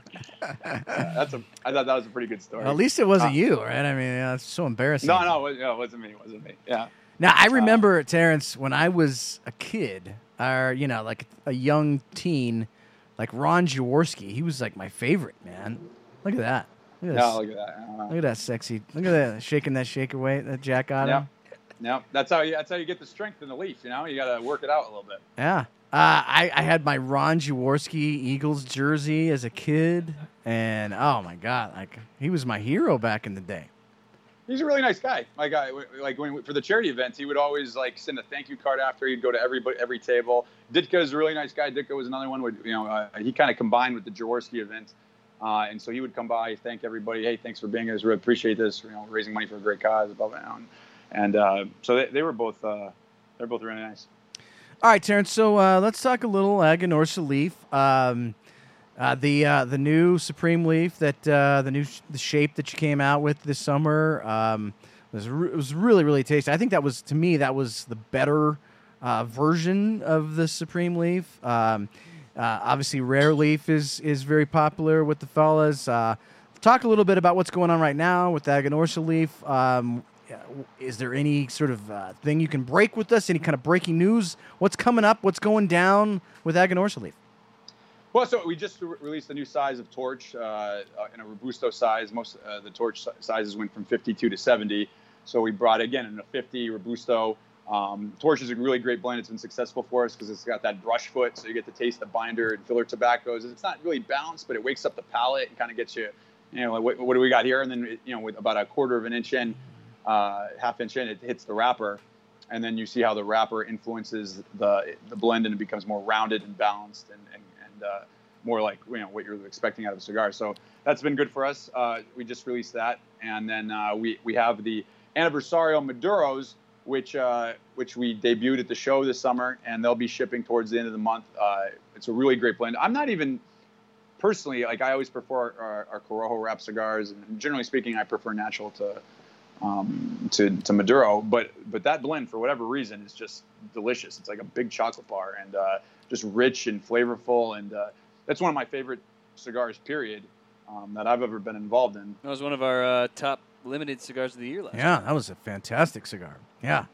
That's a. I thought that was a pretty good story. at least it wasn't Uh, you, right? I mean, yeah, it's so embarrassing. No, no, it, no, it wasn't me. It wasn't me. Yeah. Now I remember Terrence when I was a kid, or you know, like a young teen, like Ron Jaworski. He was like my favorite man. Look at that. Look at, No, look at that. Know. look at that sexy. Look at that shaking that shaker weight that Jack got Yeah. him. No, that's how you. That's how you get the strength in the leaf. You know, you got to work it out a little bit. Yeah. Uh, I, I had my Ron Jaworski Eagles jersey as a kid, and oh my god, like he was my hero back in the day. He's a really nice guy. Like, I, like when for the charity events, he would always like send a thank you card after. He'd go to every every table. Ditka is a really nice guy. Ditka was another one. Would you know? Uh, he kind of combined with the Jaworski event, uh, and so he would come by, thank everybody. Hey, thanks for being here. Really appreciate this. You know, raising money for a great cause. Blah blah. blah. And uh, so they, they were both uh, they're both really nice. All right, Terrence. So uh, let's talk a little Aganorsa Leaf. Um, uh, the uh, the new Supreme Leaf that uh, the new sh- the shape that you came out with this summer um, was re- was really really tasty. I think that was to me that was the better uh, version of the Supreme Leaf. Um, uh, obviously, Rare Leaf is is very popular with the fellas. Uh, talk a little bit about what's going on right now with Aganorsa Leaf. Um, is there any sort of thing you can break with us? Any kind of breaking news? What's coming up? What's going down with Aganorsa Leaf? Well, so we just re- released a new size of torch uh, uh, in a robusto size. Most uh, the torch sizes went from 52 to 70. So we brought again in a 50 robusto. Um, torch is a really great blend. It's been successful for us because it's got that brush foot, so you get to taste the binder and filler tobaccos. It's not really balanced, but it wakes up the palate and kind of gets you, you know, what, what do we got here? And then you know, with about a quarter of an inch in, uh, half inch in, it hits the wrapper, and then you see how the wrapper influences the the blend and it becomes more rounded and balanced and and, and uh, more like you know what you're expecting out of a cigar. So that's been good for us. Uh, we just released that, and then uh, we we have the Aniversario Maduros, which uh, which we debuted at the show this summer, and they'll be shipping towards the end of the month. Uh, it's a really great blend. I'm not even personally like I always prefer our, our Corojo wrap cigars, and generally speaking, I prefer natural to um, to to Maduro. But but that blend, for whatever reason, is just delicious. It's like a big chocolate bar and uh, just rich and flavorful, and uh, that's one of my favorite cigars. Period. Um, that I've ever been involved in. That was one of our uh, top limited cigars of the year last year. Yeah, that was a fantastic cigar. Yeah,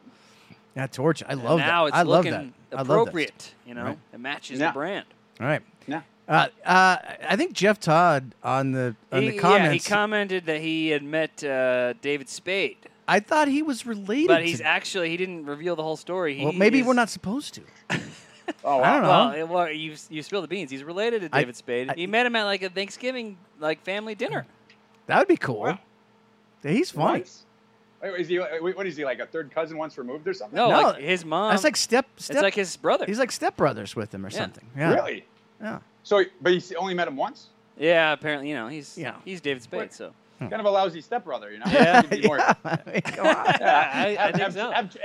yeah, torch. I And love now that. it's I love looking that. I love that. appropriate. You know, Right. it matches Yeah. the brand. All right. Yeah. Uh, uh, I think Jeff Todd on the on He, the yeah, he commented that he had met uh, David Spade, I thought he was related. but he's to, actually he didn't reveal the whole story. He well, maybe is- we're not supposed to. Oh, I don't know. Well, it- well, you you spilled the beans. He's related to I- David Spade. I- he met him at like a Thanksgiving like family dinner. That would be cool. Wow. He's funny. Once? Wait, is he? wait, What is he like? A third cousin once removed or something? No, No, like his mom. That's like step step. it's like his brother. he's like stepbrothers with him or Yeah. something. Yeah. Really? Yeah. So, but he only met him once. yeah, apparently, you know, he's Yeah. he's David Spade. What? So hmm. Kind of a lousy stepbrother, you know? Yeah. He'd be more- yeah. I mean, come on. Yeah, I- I have- think have- so. have-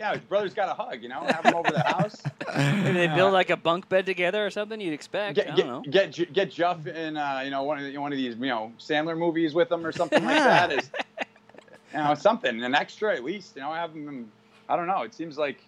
yeah, his brother's got a hug, you know? Have him over the house. maybe they build like a bunk bed together or something. You'd expect. I Get, don't know. get, get, Ju- get Jeff in, uh, you know, one of, the, one of these, you know, Sandler movies with him or something like Yeah. that. Is, you know, something, an extra at least. You know, have him. I don't know. It seems like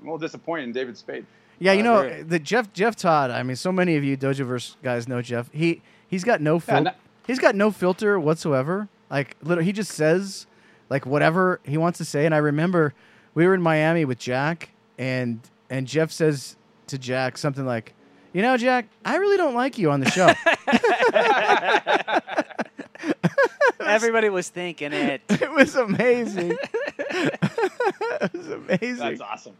I'm a little disappointed in David Spade. Yeah, you know agree. the Jeff Jeff Todd. I mean, so many of you Dojoverse guys know Jeff. He he's got no Yeah, filter. no- he's got no filter whatsoever. Like literally, he just says like whatever he wants to say. And I remember we were in Miami with Jack, and and Jeff says to Jack something like, "You know, Jack, I really don't like you on the show." Everybody was thinking it. it was amazing. it was amazing. That's awesome.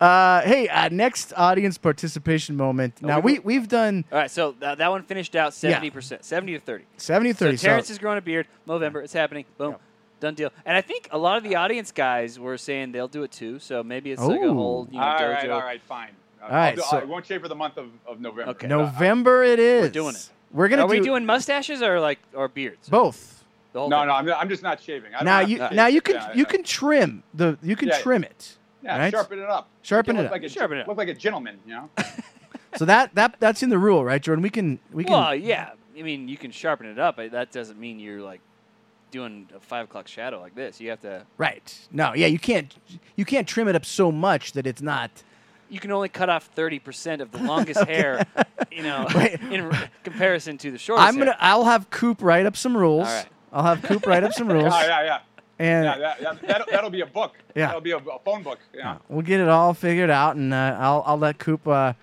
Uh, hey, uh, next audience participation moment. Oh, Now we- we we've done All right, so that, that one finished out seventy percent, seventy to thirty. 70 30. So Terrence is growing a beard. November, it's happening. Boom, done deal. And I think a lot of the audience guys were saying they'll do it too. So maybe it's like a Ooh. whole you know, all dojo. right, all right, fine. Uh, All right, I'll do, so- I won't shave for the month of, of November. Okay. November it is. doing it. We're gonna Are we doing mustaches or like or beards? both. The whole No, thing? no, I'm, I'm just not shaving. I don't Now have you to shave. now you can Yeah, you yeah. can trim the you can Yeah. trim it. yeah, right? sharpen it up. Sharpen Make it look up. Like a, Sharpen it up. Look like a gentleman, you know. So that that that's in the rule, right, Jordan? We can we can Well, yeah. I mean, you can sharpen it up. but That doesn't mean you're like doing a five o'clock shadow like this. You have to. right. No, yeah, you can't you can't trim it up so much that it's not. You can only cut off thirty percent of the longest hair. You know, Wait. in r- comparison to the shortest. I'm gonna hair. I'll have Coop write up some rules. All right. I'll have Coop write up some rules, Yeah, yeah, yeah. and Yeah, that, that, that'll, that'll be a book. Yeah. That'll be a, a phone book. Yeah. we'll get it all figured out, and uh, I'll I'll let Coop. Uh,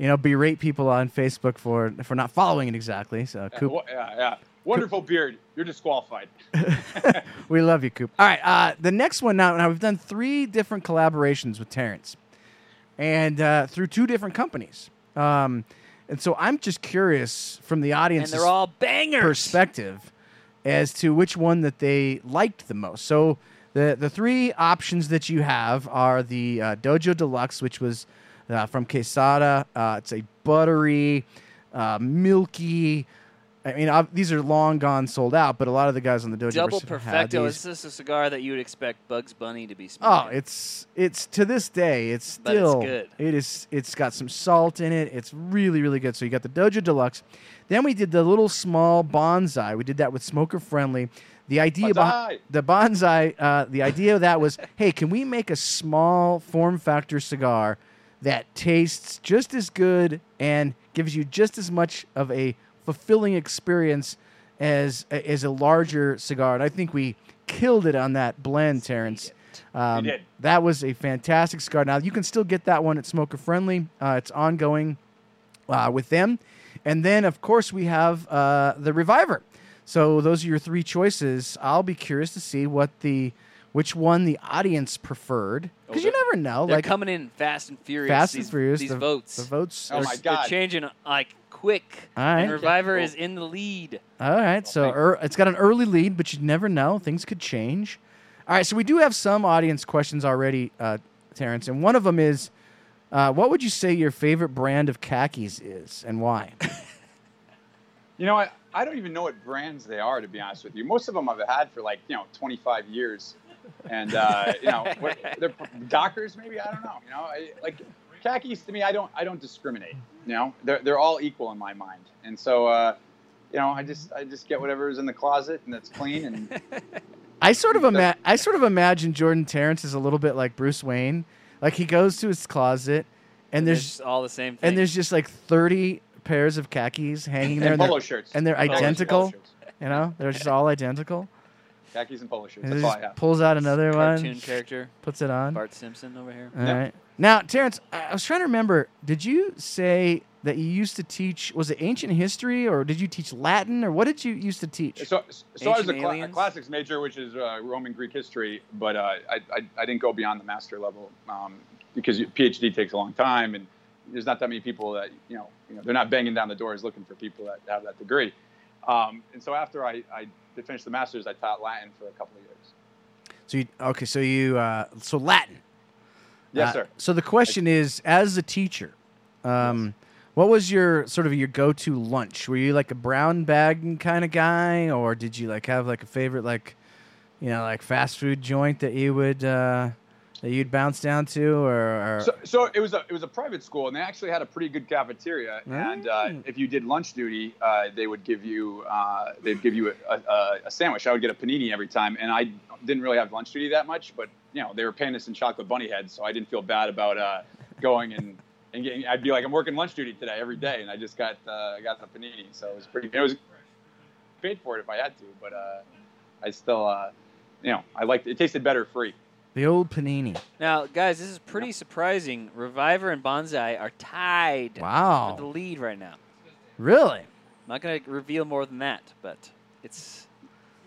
you know, berate people on Facebook for for not following it exactly. So, Coop, yeah, yeah. Wonderful beard. You're disqualified. We love you, Coop. All right, uh, the next one now. Now we've done three different collaborations with Terrence, and uh, through two different companies. Um, and so I'm just curious from the and audience's they're all bangers. perspective as to which one that they liked the most. So the the three options that you have are the uh, Dojo Deluxe, which was uh, from Quesada. Uh, it's a buttery, uh, milky, I mean, ob- these are long gone sold out, but a lot of the guys on the dojo Double Wars have had perfecto. these. Is this a cigar that you would expect Bugs Bunny to be smoking? Oh, it's it's to this day, it's But it's still good. It is. It's got some salt in it. It's really really good. So you got the Dojo Deluxe. Then we did the little small bonsai. We did that with smoker friendly. The idea behind Bonsai. the bonsai, uh, the idea of that was, hey, can we make a small form factor cigar that tastes just as good and gives you just as much of a fulfilling experience as as a larger cigar? And I think we killed it on that blend, Terrence. Um, did. That was a fantastic cigar. Now you can still get that one at Smoker Friendly. Uh, it's ongoing uh, with them, and then of course we have uh, the Reviver. So those are your three choices. I'll be curious to see what the which one the audience preferred because you never know. They're Like coming in fast and furious. Fast these, and Furious. These the, votes. The votes. Oh are- my They're changing like quick. All right. And Reviver Cool. is in the lead. All right, so thank you. er, it's got an early lead, but you never know; things could change. All right, so we do have some audience questions already, uh, Terrence, and one of them is, uh, "What would you say your favorite brand of khakis is, and why?" You know, I, I don't even know what brands they are, to be honest with you. Most of them I've had for like, you know, 25 years. And, uh, you know, what, they're Dockers, maybe? I don't know. You know, I, like khakis to me, I don't, I don't discriminate. You know, they're, they're all equal in my mind. And so, uh, you know, I just, I just get whatever's in the closet and that's clean. And I sort of ima- I sort of imagine Jordan Terrence is a little bit like Bruce Wayne, like he goes to his closet, and there's all the same thing. and there's just like 30 pairs of khakis hanging there, and and polo they're, shirts. and they're Polo identical. polo shirts. you know, they're just all identical. Khakis and polo shirts. And he That's all I have. pulls out another cartoon one, character puts it on. Bart Simpson over here. All right. Now, Terrence, I I was trying to remember. Did you say that you used to teach? Was it ancient history, or did you teach Latin, or what did you used to teach? So, so I was a, Ancient cla- a classics major, which is uh, Roman Greek history, but uh, I, I, I didn't go beyond the master level um, because PhD takes a long time, and there's not that many people that you know, you know they're not banging down the doors looking for people that have that degree. Um, and so after I, I did finish the masters, I taught Latin for a couple of years. So you okay? So you uh, so Latin. Yes, Uh, sir. So the question is, as a teacher, um, what was your sort of your go-to lunch? Were you like a brown bag kind of guy, or did you like have like a favorite like, you know, like fast food joint that you would uh, that you'd bounce down to, or, or So, so it was a it was a private school, and they actually had a pretty good cafeteria. And uh, Mm. if you did lunch duty, uh, they would give you uh, they'd give you a, a, a sandwich. I would get a panini every time, and I didn't really have lunch duty that much, but you know they were paying us in chocolate bunny heads, so I didn't feel bad about uh, going and. And getting, I'd be like, I'm working lunch duty today every day, and I just got uh, I got the panini, so it was pretty. It was paid for it if I had to, but uh, I still, uh, you know, I liked it. it tasted better free. The old panini? Now, guys, this is pretty surprising. Reviver and Bonsai are tied for the lead right now. really? I'm not going to reveal more than that, but it's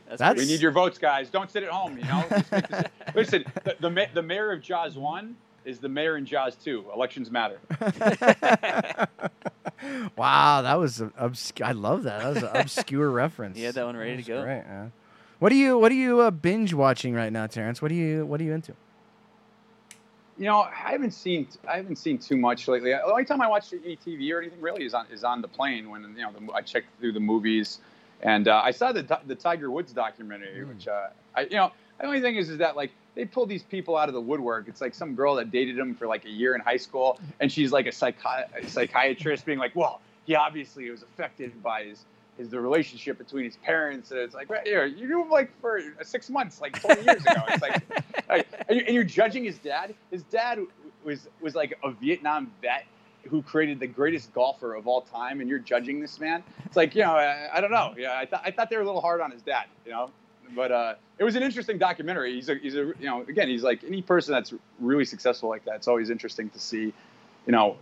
that's, That's- We need your votes, guys. Don't sit at home. You know. Just make this- Listen, the, the ma- the mayor of Jaws one is the mayor in Jaws two. Elections matter. wow, that was obscure. I love that. That was an obscure reference. You had that one ready to was go? Right. man. What are you What are you uh, binge watching right now, Terrence? What are you What are you into? You know, I haven't seen I haven't seen too much lately. The only time I watch any TV or anything really is on is on the plane when you know the, I check through the movies, and uh, I saw the the Tiger Woods documentary, which uh, I you know the only thing is is that like they pull these people out of the woodwork. It's like some girl that dated him for like a year in high school, and she's like a, psychi- a psychiatrist being like, well, he obviously was affected by his. Is the relationship between his parents? And it's like, right here, you knew him like for six months, like 20 years ago. It's like, like, and, you, and you're judging his dad. His dad was was like a Vietnam vet who created the greatest golfer of all time, and you're judging this man. It's like, you know, I, I don't know. Yeah, I thought I thought they were a little hard on his dad, you know. But uh, it was an interesting documentary. He's a he's a you know again he's like any person that's really successful like that. It's always interesting to see, you know,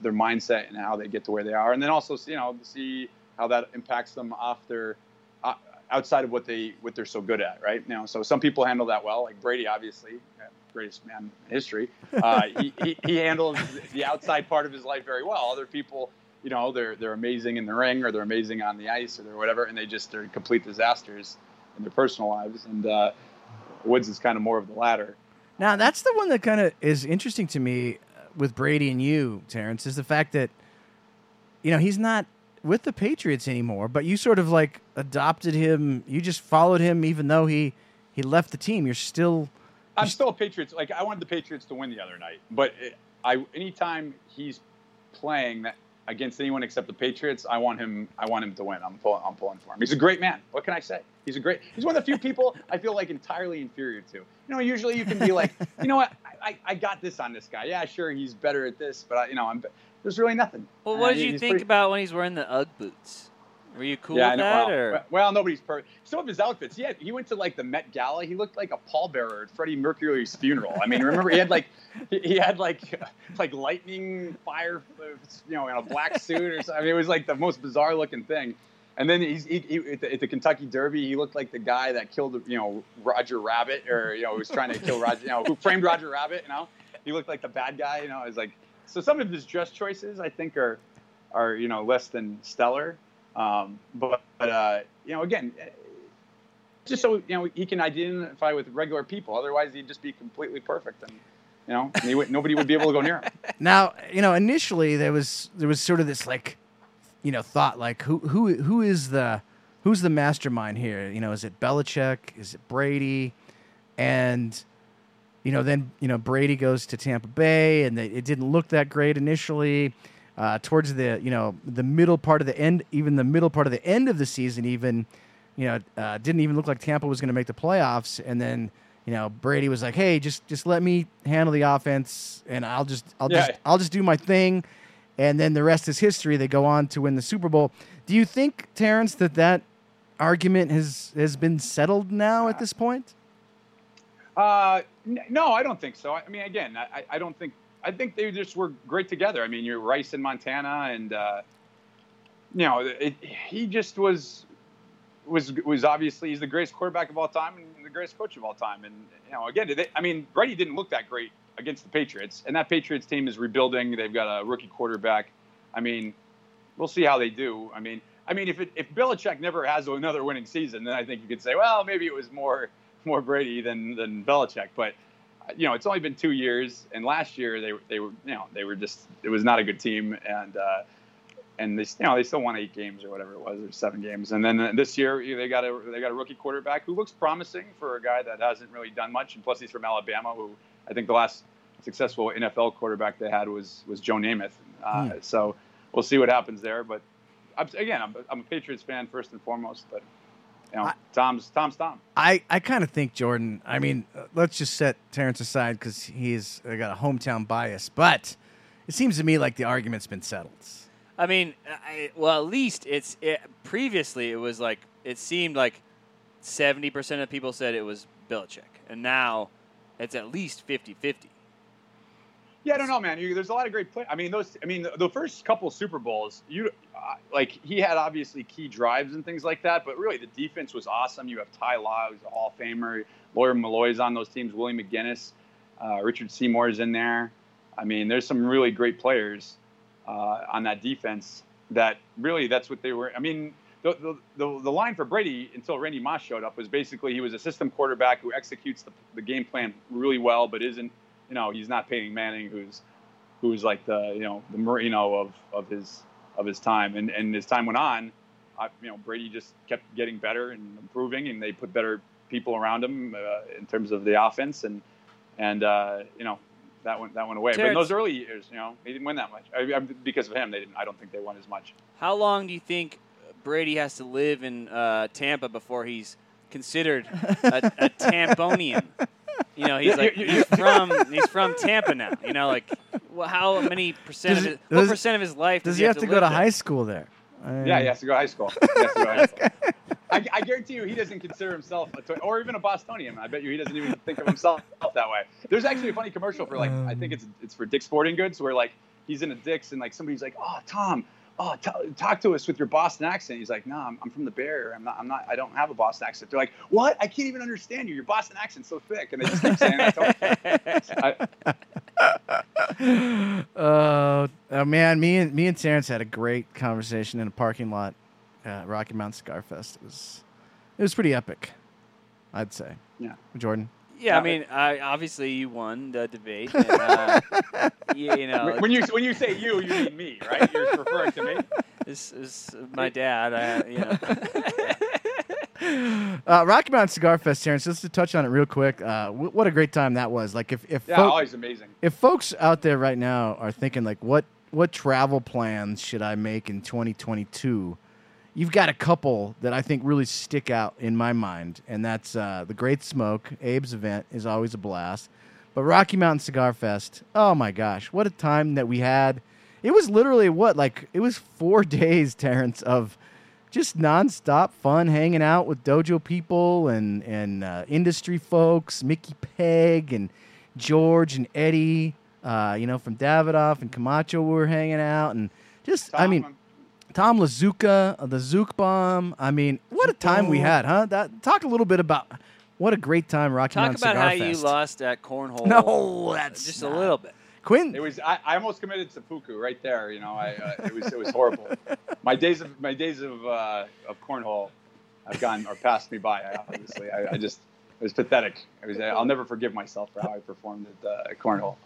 their mindset and how they get to where they are, and then also you know to see how that impacts them off their uh, outside of what they what they're so good at, right? Know, so some people handle that well, like Brady, obviously, greatest man in history. Uh, he, he he handles the outside part of his life very well. Other people, you know, they're they're amazing in the ring or they're amazing on the ice or they're whatever, and they just they're complete disasters in their personal lives. And uh, Woods is kind of more of the latter. Now that's the one that kind of is interesting to me with Brady and you, Terrence, is the fact that you know he's not with the Patriots anymore, but you sort of like adopted him. You just followed him, even though he he left the team. You're still I'm still a Patriots. Like I wanted the Patriots to win the other night, but it, I anytime he's playing that against anyone except the Patriots, I want him. I want him to win. I'm pulling. I'm pulling for him. He's a great man. What can I say? He's a great. He's one of the few people I feel like entirely inferior to. You know, usually you can be like, you know what, I, I, got this on this guy. Yeah, sure, he's better at this, but I, you know, I'm. There's really nothing. Well, what did you think pretty- about when he's wearing the UGG boots? Were you cool yeah, with know. that, well, or well, nobody's perfect. Some of his outfits. He had, he went to like the Met Gala. He looked like a pallbearer at Freddie Mercury's funeral. I mean, remember he had like he, he had like like lightning fire, you know, in a black suit or something. I mean, it was like the most bizarre looking thing. And then he's he, he, at, the, at the Kentucky Derby, he looked like the guy that killed you know Roger Rabbit, or you know, was trying to kill Roger, you know, who framed Roger Rabbit. You know, he looked like the bad guy. You know, it's like so. Some of his dress choices, I think, are are you know less than stellar. Um, but but uh, you know, again, eh, just so you know, he can identify with regular people. Otherwise, he'd just be completely perfect, and you know, would, nobody would be able to go near him. now. You know, initially there was there was sort of this like, you know, thought like who who who is the who's the mastermind here? You know, is it Belichick? Is it Brady? And you know, then you know Brady goes to Tampa Bay, and they, it didn't look that great initially. Uh, towards the you know the middle part of the end, even the middle part of the end of the season, even you know uh, didn't even look like Tampa was going to make the playoffs. And then you know Brady was like, "Hey, just just let me handle the offense, and I'll just I'll Yeah. just I'll just do my thing." And then the rest is history. They go on to win the Super Bowl. Do you think, Terrence, that that argument has has been settled now at this point? Uh, n- no, I don't think so. I mean, again, I, I don't think. I think they just were great together. I mean, you're Rice in Montana, and uh, you know, it, he just was was was obviously he's the greatest quarterback of all time and the greatest coach of all time. And you know, again, they, I mean, Brady didn't look that great against the Patriots, and that Patriots team is rebuilding. They've got a rookie quarterback. I mean, we'll see how they do. I mean, I mean, if it, if Belichick never has another winning season, then I think you could say, well, maybe it was more more Brady than than Belichick. But you know, it's only been two years, and last year they they were you know they were just it was not a good team, and uh, and they you know they still won eight games or whatever it was or seven games, and then this year they got a they got a rookie quarterback who looks promising for a guy that hasn't really done much, and plus he's from Alabama, who I think the last successful NFL quarterback they had was was Joe Namath. Uh, So we'll see what happens there, but. I'm, again, I'm, I'm a Patriots fan first and foremost, but you know, I- Tom's Tom's Tom. I, I kind of think Jordan. I mean, uh, let's just set Terrence aside because he's got a hometown bias. But it seems to me like the argument's been settled. I mean, I, well, at least it's it, previously it was like it seemed like seventy percent of people said it was Belichick, and now it's at least 50-50. Yeah, I don't know, man. You, there's a lot of great play. I mean, those. I mean, the, the first couple Super Bowls, you uh, like he had obviously key drives and things like that, but really the defense was awesome. You have Ty Law, who's a Hall of Famer. Lawyer Milloy's on those teams. Willie McGinest, uh, Richard Seymour's in there. I mean, there's some really great players uh, on that defense. That really, that's what they were. I mean, the, the, the, the line for Brady until Randy Moss showed up was basically he was a system quarterback who executes the, the game plan really well, but isn't you know he's not Peyton Manning who's who's like the you know the Marino of, of his of his time. And and as time went on I, you know Brady just kept getting better and improving and they put better people around him uh, in terms of the offense. And and uh, you know that went that went away. But in those early years you know they didn't win that much. I, I, because of him they didn't I don't think they won as much. How long do you think Brady has to live in uh, Tampa before he's considered a, a Tamponian? You know, he's like you- you- he's from he's from Tampa now. You know, like well, how many percent Does of it- his, what percent of his life Does does he have to go to there? high school there? I- Yeah, he has to go to high school. He has to go to high school. I, I guarantee you, he doesn't consider himself, a, to- or even a Bostonian. I bet you, he doesn't even think of himself that way. There's actually a funny commercial for like, I think it's it's for Dick's Sporting Goods, where like he's in a Dick's and like somebody's like, "Oh, Tom, oh, t- talk to us with your Boston accent." He's like, "No, I'm, I'm from the Bear. I'm not. I'm not. I don't have a Boston accent." They're like, "What? I can't even understand you. Your Boston accent's so thick." And they just keep saying that. to. I, Uh, oh man, me and me and Terrence had a great conversation in a parking lot at Rocky Mountain Cigar Fest. It was it was pretty epic, I'd say. Yeah. Jordan. Yeah, I mean, I, obviously you won the debate. And, uh, you, you know, when you when you say you, you mean me, right? You're referring to me. This is my dad. I, you know. Uh, Rocky Mountain Cigar Fest, Terrence. Just to touch on it real quick. Uh, w- what a great time that was! Like, if if Yeah, folk- always amazing. if folks out there right now are thinking like, what what travel plans should I make in 2022? You've got a couple that I think really stick out in my mind, and that's uh, the Great Smoke. Abe's event is always a blast, but Rocky Mountain Cigar Fest. Oh my gosh, what a time that we had! It was literally what like it was four days, Terrence, of just nonstop fun, hanging out with dojo people and and uh, industry folks, Mickey Peg and George and Eddie, uh, you know, from Davidoff and Camacho we were hanging out, and just I Tom, mean, Tom Lazuka, uh, the Zook Bomb. I mean, what a time we had, huh? That, talk a little bit about what a great time Rocky Talk Mountain about Cigar how you lost at cornhole. No, that's just not- a little bit. Quinn. It was. I, I almost committed seppuku right there. You know, I uh, it was it was horrible. My days of my days of uh, of cornhole have gone or passed me by. Obviously, I, I just it was pathetic. It was. I'll never forgive myself for how I performed at, uh, at cornhole.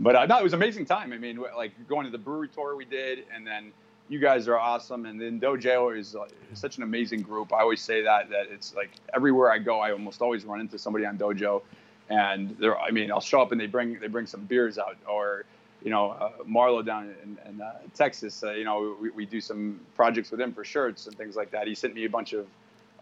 But uh, no, it was an amazing time. I mean, like going to the brewery tour we did, and then you guys are awesome, and then Dojo is uh, such an amazing group. I always say that that it's like everywhere I go, I almost always run into somebody on Dojo, and they're. I mean, I'll show up and they bring they bring some beers out, or you know, uh, Marlo down in, in uh, Texas. Uh, you know, we, we do some projects with him for shirts and things like that. He sent me a bunch of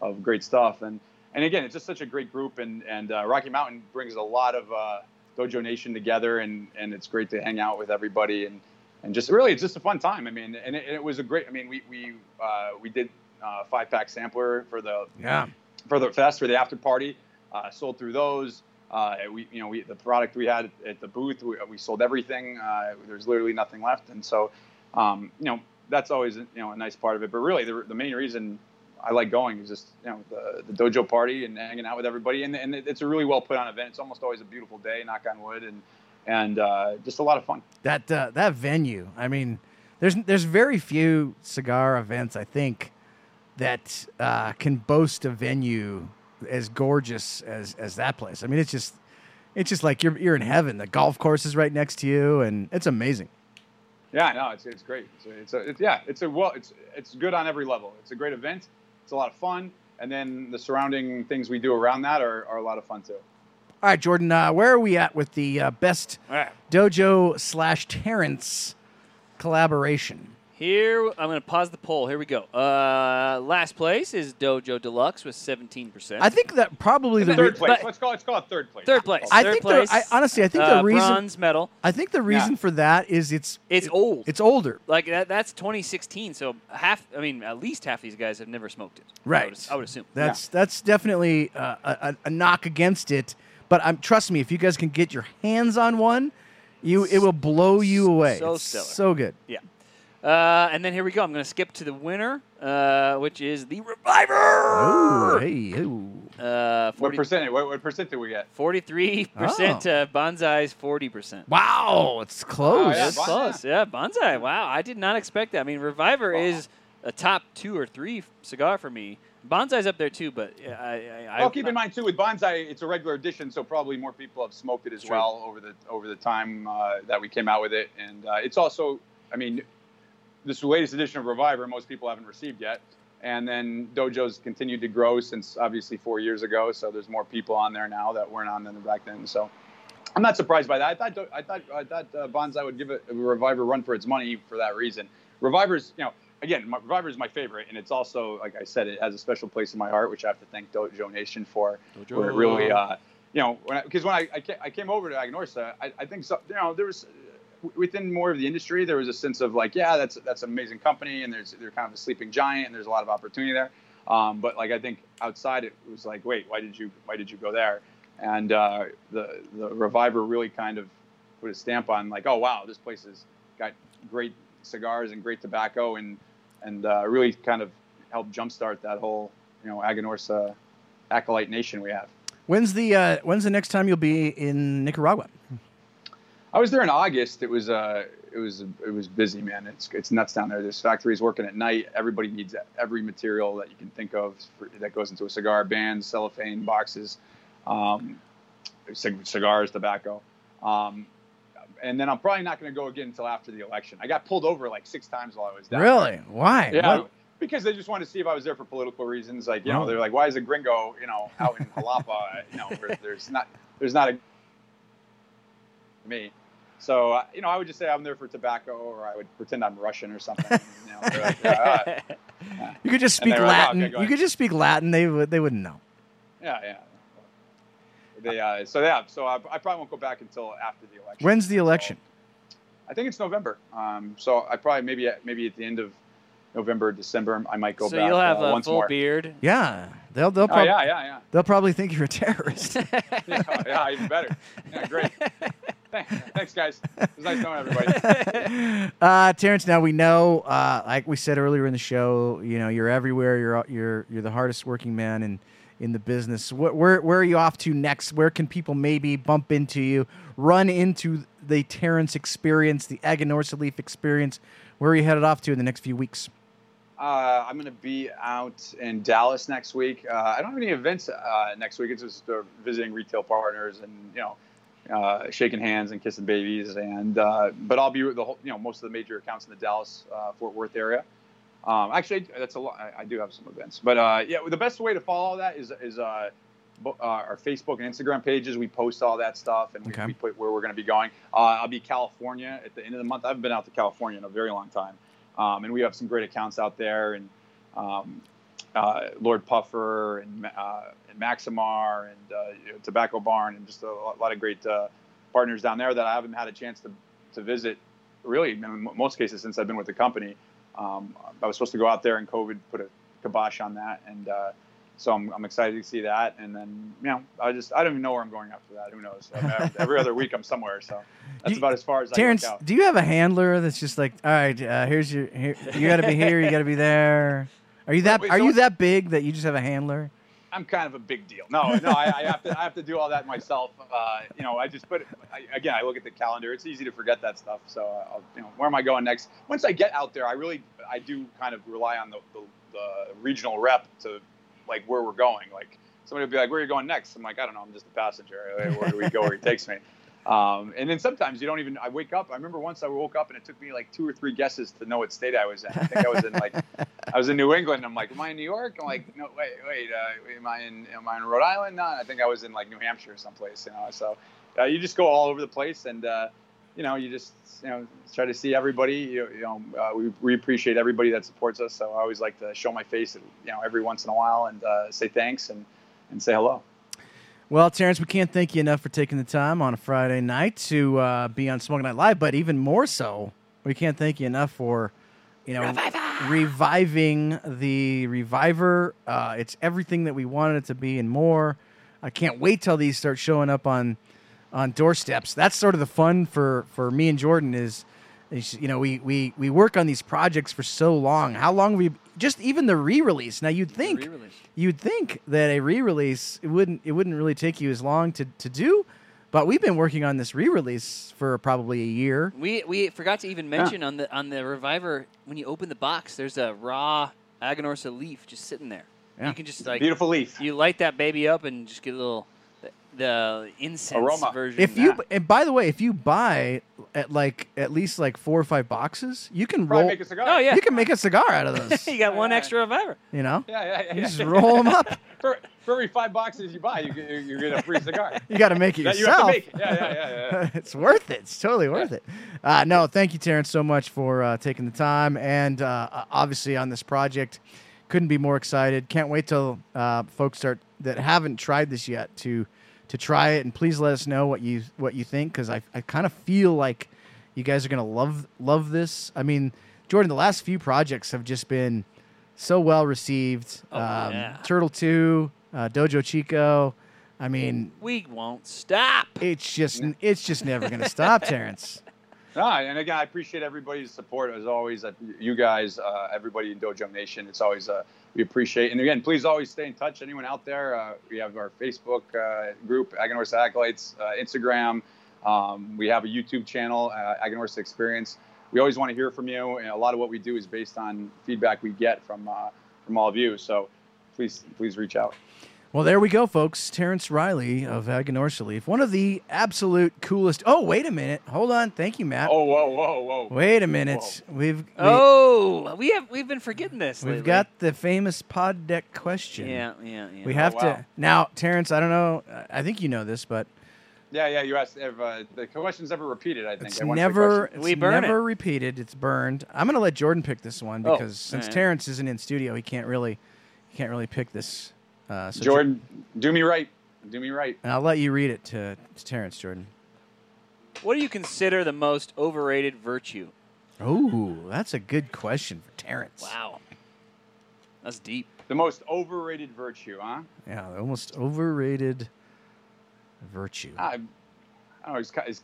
of great stuff, and and again, it's just such a great group, and and uh, Rocky Mountain brings a lot of uh, Dojo Nation together, and and it's great to hang out with everybody, and and just really, it's just a fun time. I mean, and it, and it was a great. I mean, we we uh, we did uh, five pack sampler for the Yeah. for the fest for the after party. Uh, sold through those. Uh, we, you know, we, the product we had at the booth, we, we sold everything. Uh, there's literally nothing left, and so, um, you know, that's always you know a nice part of it. But really, the, the main reason I like going is just you know the, the dojo party and hanging out with everybody, and, and it's a really well put on event. It's almost always a beautiful day, knock on wood, and and uh, just a lot of fun. that uh, that venue. I mean, there's there's very few cigar events I think that uh, can boast a venue as gorgeous as as that place. I mean, it's just it's just like you're you're in heaven. The golf course is right next to you, and it's amazing. Yeah, no, it's, it's great. It's, a, it's, a, it's yeah, it's a well, it's it's good on every level. It's a great event. It's a lot of fun, and then the surrounding things we do around that are, are a lot of fun too. All right, Jordan, uh, where are we at with the uh, best All right. dojo slash Terrence collaboration? Here, I'm going to pause the poll. Here we go. Uh, last place is Dojo Deluxe with 17%. I think that probably the Third re- place. let's call it, let's call it third place. Third place. I Third think the, place. I, honestly I think uh, the reason bronze medal. I think the reason for that is it's It's old. it's older. like that, that's 2016. So half, I mean, at least half these guys have never smoked it. I Right. would, I would assume. That's that's definitely uh, a, a, a knock against it. But I'm trust me, if you guys can get your hands on one, you it will blow you away. So It's stellar. so good. Yeah. Uh, and then here we go. I'm going to skip to the winner, uh, which is the Reviver. Oh, hey, ooh. Uh, What 40, percent? What, what percent did we get? 43% Oh. Bonsai's 40%. Wow, it's close. Oh, yeah, That's Bonsai. close. Yeah, Bonsai. Wow, I did not expect that. I mean, Reviver is a top two or three cigar for me. Bonsai's up there too, but I, I, I Well, keep in mind too with bonsai, it's a regular edition, so probably more people have smoked it as True. well over the over the time uh, that we came out with it, and uh, it's also, I mean, this latest edition of Reviver, most people haven't received yet, and then Dojo's continued to grow since obviously four years ago, so there's more people on there now that weren't on there back then, so. I'm not surprised by that. I thought I thought I thought uh, Bonsai would give it a Reviver run for its money for that reason. Reviver's, you know, again, my, Reviver is my favorite, and it's also, like I said, it has a special place in my heart, which I have to thank Dojo Nation for. Where it really, uh, you know, because when, I, I, ca- I came over to Aganorsa, I, I think so, you know there was within more of the industry there was a sense of like, yeah, that's that's an amazing company, and there's they're kind of a sleeping giant, and there's a lot of opportunity there. Um, but like I think outside it was like, wait, why did you why did you go there? And uh, the the Reviver really kind of put a stamp on like, oh wow, this place has got great cigars and great tobacco, and and uh, really kind of helped jumpstart that whole you know Aganorsa acolyte nation we have. When's the uh, when's the next time you'll be in Nicaragua? I was there in August. It was uh, it was it was busy, man. It's it's nuts down there. There's factories working at night. Everybody needs every material that you can think of for, that goes into a cigar: bands, cellophane boxes, um, cigars, tobacco. Um, and then I'm probably not going to go again until after the election. I got pulled over like six times while I was down. Really? Why? Yeah, What- because they just wanted to see if I was there for political reasons. Like, you know, they're like, "Why is a gringo, you know, out in Jalapa? you know, there's not, there's not a me." So, uh, you know, I would just say I'm there for tobacco, or I would pretend I'm Russian or something. You know, like, yeah, You could just speak were like, "Oh, Latin. okay, you could just speak Latin. They would. They wouldn't know. yeah, yeah. They, uh, so yeah, so I, I probably won't go back until after the election. When's the So, election? I think it's November. Um, so I probably maybe at, maybe at the end of November, December, I might go so back you'll have uh, a full more. beard. Yeah, they'll they'll Oh probably yeah, yeah, yeah. they'll probably think you're a terrorist. yeah, yeah, even better. Yeah, great. Thanks, thanks, guys. It was nice knowing everybody. uh, Terrence, now we know, uh, like we said earlier in the show, you know, you're everywhere. You're you're you're the hardest working man in in the business. Where where, where are you off to next? Where can people maybe bump into you, run into the Terrence experience, the Aganorsa Leaf experience? Where are you headed off to in the next few weeks? Uh, I'm going to be out in Dallas next week. Uh, I don't have any events uh, next week. It's just uh, visiting retail partners and you know, uh, shaking hands and kissing babies. And uh, but I'll be with the whole, you know, most of the major accounts in the Dallas Fort Worth area. Um, actually, that's a lot. I, I do have some events, but uh, yeah, the best way to follow that is is uh, uh, our Facebook and Instagram pages. We post all that stuff, and we, Okay. we put where we're going to be going. Uh, I'll be California at the end of the month. I haven't been out to California in a very long time, um, and we have some great accounts out there, and um, uh, Lord Puffer and, uh, and Maximar and uh, you know, Tobacco Barn, and just a lot lot of great uh, partners down there that I haven't had a chance to to visit. Really, in most cases since I've been with the company. Um, I was supposed to go out there, and COVID put a kibosh on that, and uh, so I'm, I'm excited to see that. And then, you know, I just I don't even know where I'm going after that. Who knows? I mean, every other week I'm somewhere, so that's You- about as far as Terrence, I out. do you have a handler that's just like, all right, uh, here's your, here, you got to be here, you got to be there? Are you that Wait, are so- you that big that you just have a handler? I'm kind of a big deal. No, no, I, I have to I have to do all that myself. Uh, you know, I just put I, again. I look at the calendar. It's easy to forget that stuff. So, I'll, you know, where am I going next? Once I get out there, I really I do kind of rely on the, the, the regional rep to like where we're going. Like somebody will be like, "Where are you going next?" I'm like, "I don't know. I'm just a passenger. Where do we go? Where he takes me?" Um, and then sometimes you don't even. I wake up. I remember once I woke up and it took me like two or three guesses to know what state I was in. I think I was in like I was in New England. I'm like, am I in New York? I'm like, no, wait, wait. Uh, am I in am I in Rhode Island? No, I think I was in like New Hampshire or someplace. You know, so uh, you just go all over the place and. Uh, you know, you just you know try to see everybody. You, you know, uh, we, we appreciate everybody that supports us. So I always like to show my face, you know, every once in a while and uh, say thanks and, and say hello. Well, Terrence, we can't thank you enough for taking the time on a Friday night to uh, be on Smoking Night Live, but even more so, we can't thank you enough for, you know, reviving the Reviver. Uh, it's everything that we wanted it to be and more. I can't wait till these start showing up on on doorsteps. That's sort of the fun for for me and Jordan is you know, we we we work on these projects for so long. How long we just even the re-release. Now you'd think Re-release. you'd think that a re-release it wouldn't it wouldn't really take you as long to, to do but we've been working on this re-release for probably a year We we forgot to even mention on the on the reviver when you open the box, there's a raw Aganorsa leaf just sitting there. Yeah. You can just like Beautiful leaf. you light that baby up and just get a little the, the incense Aroma. version. if you Yeah. and by the way if you buy at like at least like four or five boxes you can Probably roll make a cigar. Oh, yeah. you can make a cigar out of those you got one Yeah. extra reviver. you know Yeah, yeah, yeah. you yeah. just roll them up for, for every five boxes you buy, you get, you get a free cigar. you got to make it that you have to yourself make. Yeah, yeah, yeah, yeah. it's worth it. It's totally worth it. Uh, no, thank you, Terrence, so much for uh, taking the time and uh, obviously on this project. Couldn't be more excited. Can't wait till uh, folks start that haven't tried this yet to to try it. And please let us know what you what you think because I I kind of feel like you guys are gonna love love this. I mean, Jordan, the last few projects have just been so well received. Oh, um, yeah. Turtle Two, uh, Dojo Chico. I mean, We won't stop. it's just it's just never gonna stop, Terrence. No, and again, I appreciate everybody's support as always. uh, You guys, uh, everybody in Dojo Nation, it's always uh, we appreciate. And again, please always stay in touch. Anyone out there, uh, we have our Facebook uh, group, Aganorsa Acolytes, uh, Instagram. Um, we have a YouTube channel, uh, Experience. We always want to hear from you, and a lot of what we do is based on feedback we get from from all of you. So please, please reach out. Well, there we go, folks. Terrence Riley of Aganorsa Leaf, one of the absolute coolest. Oh, wait a minute. Hold on. Thank you, Matt. Oh, whoa, whoa, whoa. Wait a minute. We've we, Oh, we have we've been forgetting this. we've lately. got the famous pod deck question. Yeah, yeah, yeah. We have wow. to now, Terrence. I don't know. I think you know this, but Yeah, yeah. You asked if uh, the question's never repeated. I think it's I never it's We burn never it. repeated. It's burned. I'm gonna let Jordan pick this one because since alright. Terrence isn't in studio, he can't really he can't really pick this. Uh, so Jo- Jordan, do me right. Do me right. and I'll let you read it to, to Terrence Jordan. What do you consider the most overrated virtue? Oh, that's a good question for Terrence. Wow, that's deep. The most overrated virtue, huh? Yeah, the almost overrated virtue. I, I don't know. Is, is,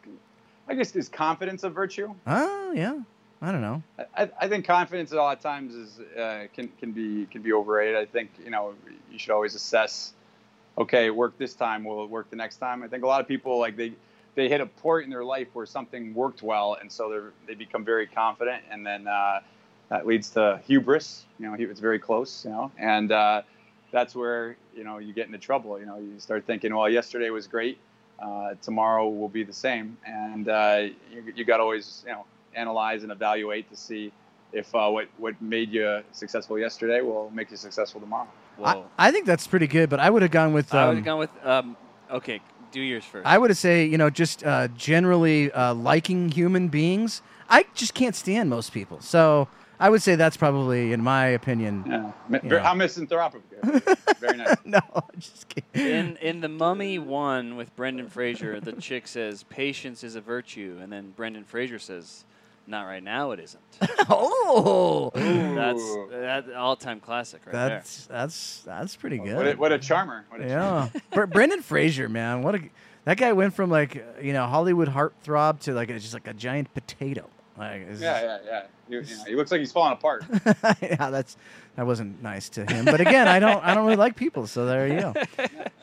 I guess is confidence a virtue? Oh, yeah. I don't know. I, I think confidence a lot of times is uh, can can be can be overrated. I think you know you should always assess. Okay, it worked this time. Will it work the next time? I think a lot of people like they they hit a point in their life where something worked well, and so they they become very confident, and then uh, that leads to hubris. You know, it's very close. You know, and uh, that's where you know you get into trouble. You know, you start thinking, well, yesterday was great. Uh, tomorrow will be the same, and uh, you, you got to always you know analyze and evaluate to see if uh, what what made you successful yesterday will make you successful tomorrow. I, I think that's pretty good, but I would have gone with. I would Um, have gone with. Um, okay, do yours first. I would have say, you know, just uh, generally uh, liking human beings. I just can't stand most people, so I would say that's probably, in my opinion. Yeah, Mi- Yeah. very- how misanthropic. very nice. no, I'm just kidding. in in the Mummy one with Brendan Fraser, the chick says patience is a virtue, and then Brendan Fraser says, "Not right now, it isn't." oh, That's that all time classic right that's that's that's pretty good. What a, what a charmer. What a charmer. Yeah, Br- Brendan Fraser, man, what a that guy went from like you know Hollywood heartthrob to like a, just like a giant potato. Like, it's Yeah, yeah, yeah. He, you he looks like he's falling apart. yeah, that's that wasn't nice to him. But again, I don't I don't really like people, so there you go.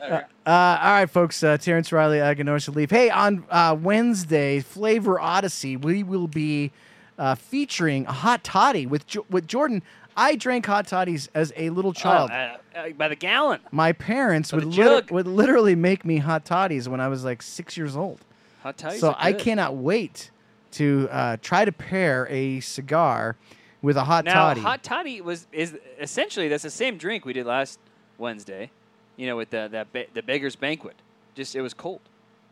Yeah, Uh, all right, folks. Uh, Terrence Riley, Aganorsa Leaf. Hey, on uh, Wednesday, Flavor Odyssey, we will be uh, featuring a hot toddy with jo- with Jordan. I drank hot toddies as a little child. Oh, uh, uh, by the gallon. My parents By would lit- would literally make me hot toddies when I was like six years old. Hot toddies so I cannot wait to uh, try to pair a cigar with a hot Now, toddy. hot toddy was is essentially that's the same drink we did last Wednesday. You know, with the that ba- the beggar's banquet. Just it was cold.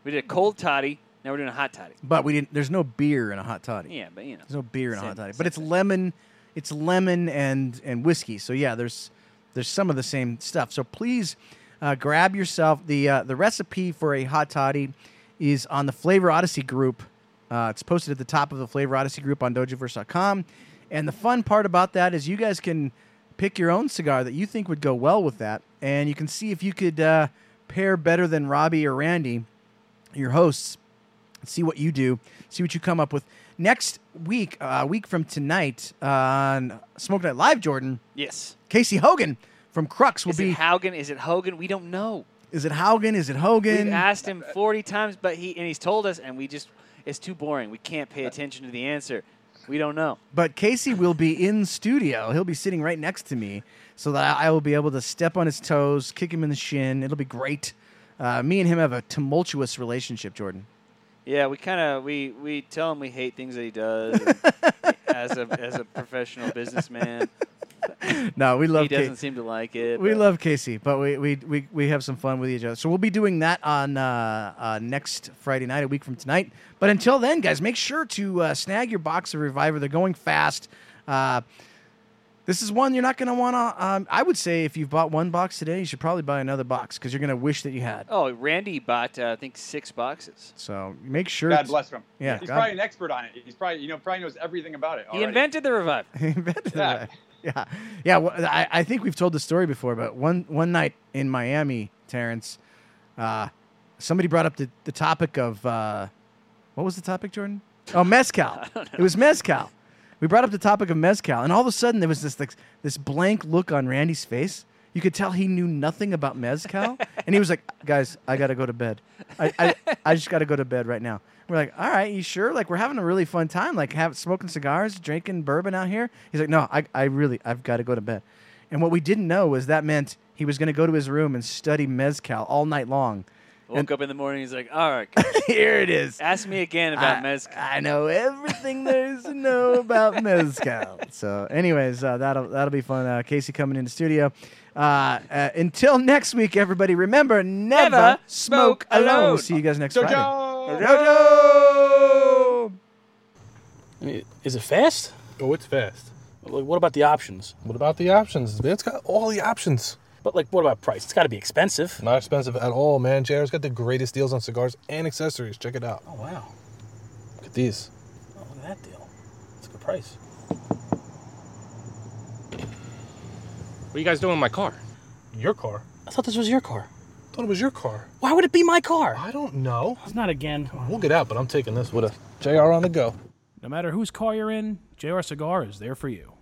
We did a cold toddy. Now we're doing a hot toddy. but we didn't. There's no beer in a hot toddy. Yeah, but you know. There's no beer in a hot toddy, but it's thing. lemon. It's lemon and and whiskey. So yeah, there's there's some of the same stuff. So please uh, grab yourself the uh, the recipe for a hot toddy is on the Flavor Odyssey group. Uh, it's posted at the top of the Flavor Odyssey group on dojoverse.com. And the fun part about that is you guys can pick your own cigar that you think would go well with that, and you can see if you could uh, pair better than Robbie or Randy, your hosts, see what you do, see what you come up with. Next week, uh, a week from tonight on Smoke Night Live, Jordan, Yes. Casey Hogan from Crux will Is be. it Haugen? Is it Hogan? We don't know. is it Haugen? Is it Hogan? We've asked him 40 times, but he and he's told us, and we just it's too boring. We can't pay attention to the answer. We don't know. But Casey will be in studio. He'll be sitting right next to me, so that I will be able to step on his toes, kick him in the shin. It'll be great. Uh, me and him have a tumultuous relationship, Jordan. Yeah, we kind of we we tell him we hate things that he does as a as a professional businessman. No, we love. Casey. He doesn't Ca- seem to like it. we but- love Casey, but we, we, we, we have some fun with each other. So we'll be doing that on uh, uh, next Friday night, a week from tonight. But until then, guys, make sure to uh, snag your box of Reviver. They're going fast. Uh, this is one you're not going to want to. Um, I would say if you've bought one box today, you should probably buy another box because you're going to wish that you had. Oh, Randy bought uh, I think six boxes. So make sure. God bless him. Yeah, he's God- probably an expert on it. He's probably you know probably knows everything about it. He invented the revive. He invented Yeah. that. Yeah, yeah. Well, I, I think we've told the story before, but one one night in Miami, Terrence, uh, somebody brought up the, the topic of uh, what was the topic, Jordan? Oh, mezcal. It was mezcal. We brought up the topic of mezcal, and all of a sudden there was this like this blank look on Randy's face. You could tell he knew nothing about mezcal, and he was like, "Guys, I gotta go to bed. I I, I just gotta go to bed right now." We're like, "All right, you sure? Like we're having a really fun time, like have smoking cigars, drinking bourbon out here." He's like, "No, I I really I've got to go to bed." And what we didn't know was that meant he was going to go to his room and study mezcal all night long. Woke up in the morning. He's like, all right, Here it is. ask me again about I, mezcal. I know everything there is to know about mezcal. So, anyways, uh, that'll that'll be fun. Uh, Casey coming in the studio. Uh, uh, until next week, everybody. Remember, never, Never smoke smoke alone. We'll alone. see you guys next Jojo! Friday. Jojo! Is it fast? Oh, it's fast. Like, What about the options? What about the options? It's got all the options. But like, what about price? It's got to be expensive. Not expensive at all, man. JR's got the greatest deals on cigars and accessories. Check it out. Oh wow! Look at these. Oh, look at that deal. It's a good price. What are you guys doing in my car? Your car? I thought this was your car. Thought it was your car. Why would it be my car? I don't know. It's not again. We'll get out, but I'm taking this with us. JR on the go. No matter whose car you're in, JR Cigar is there for you.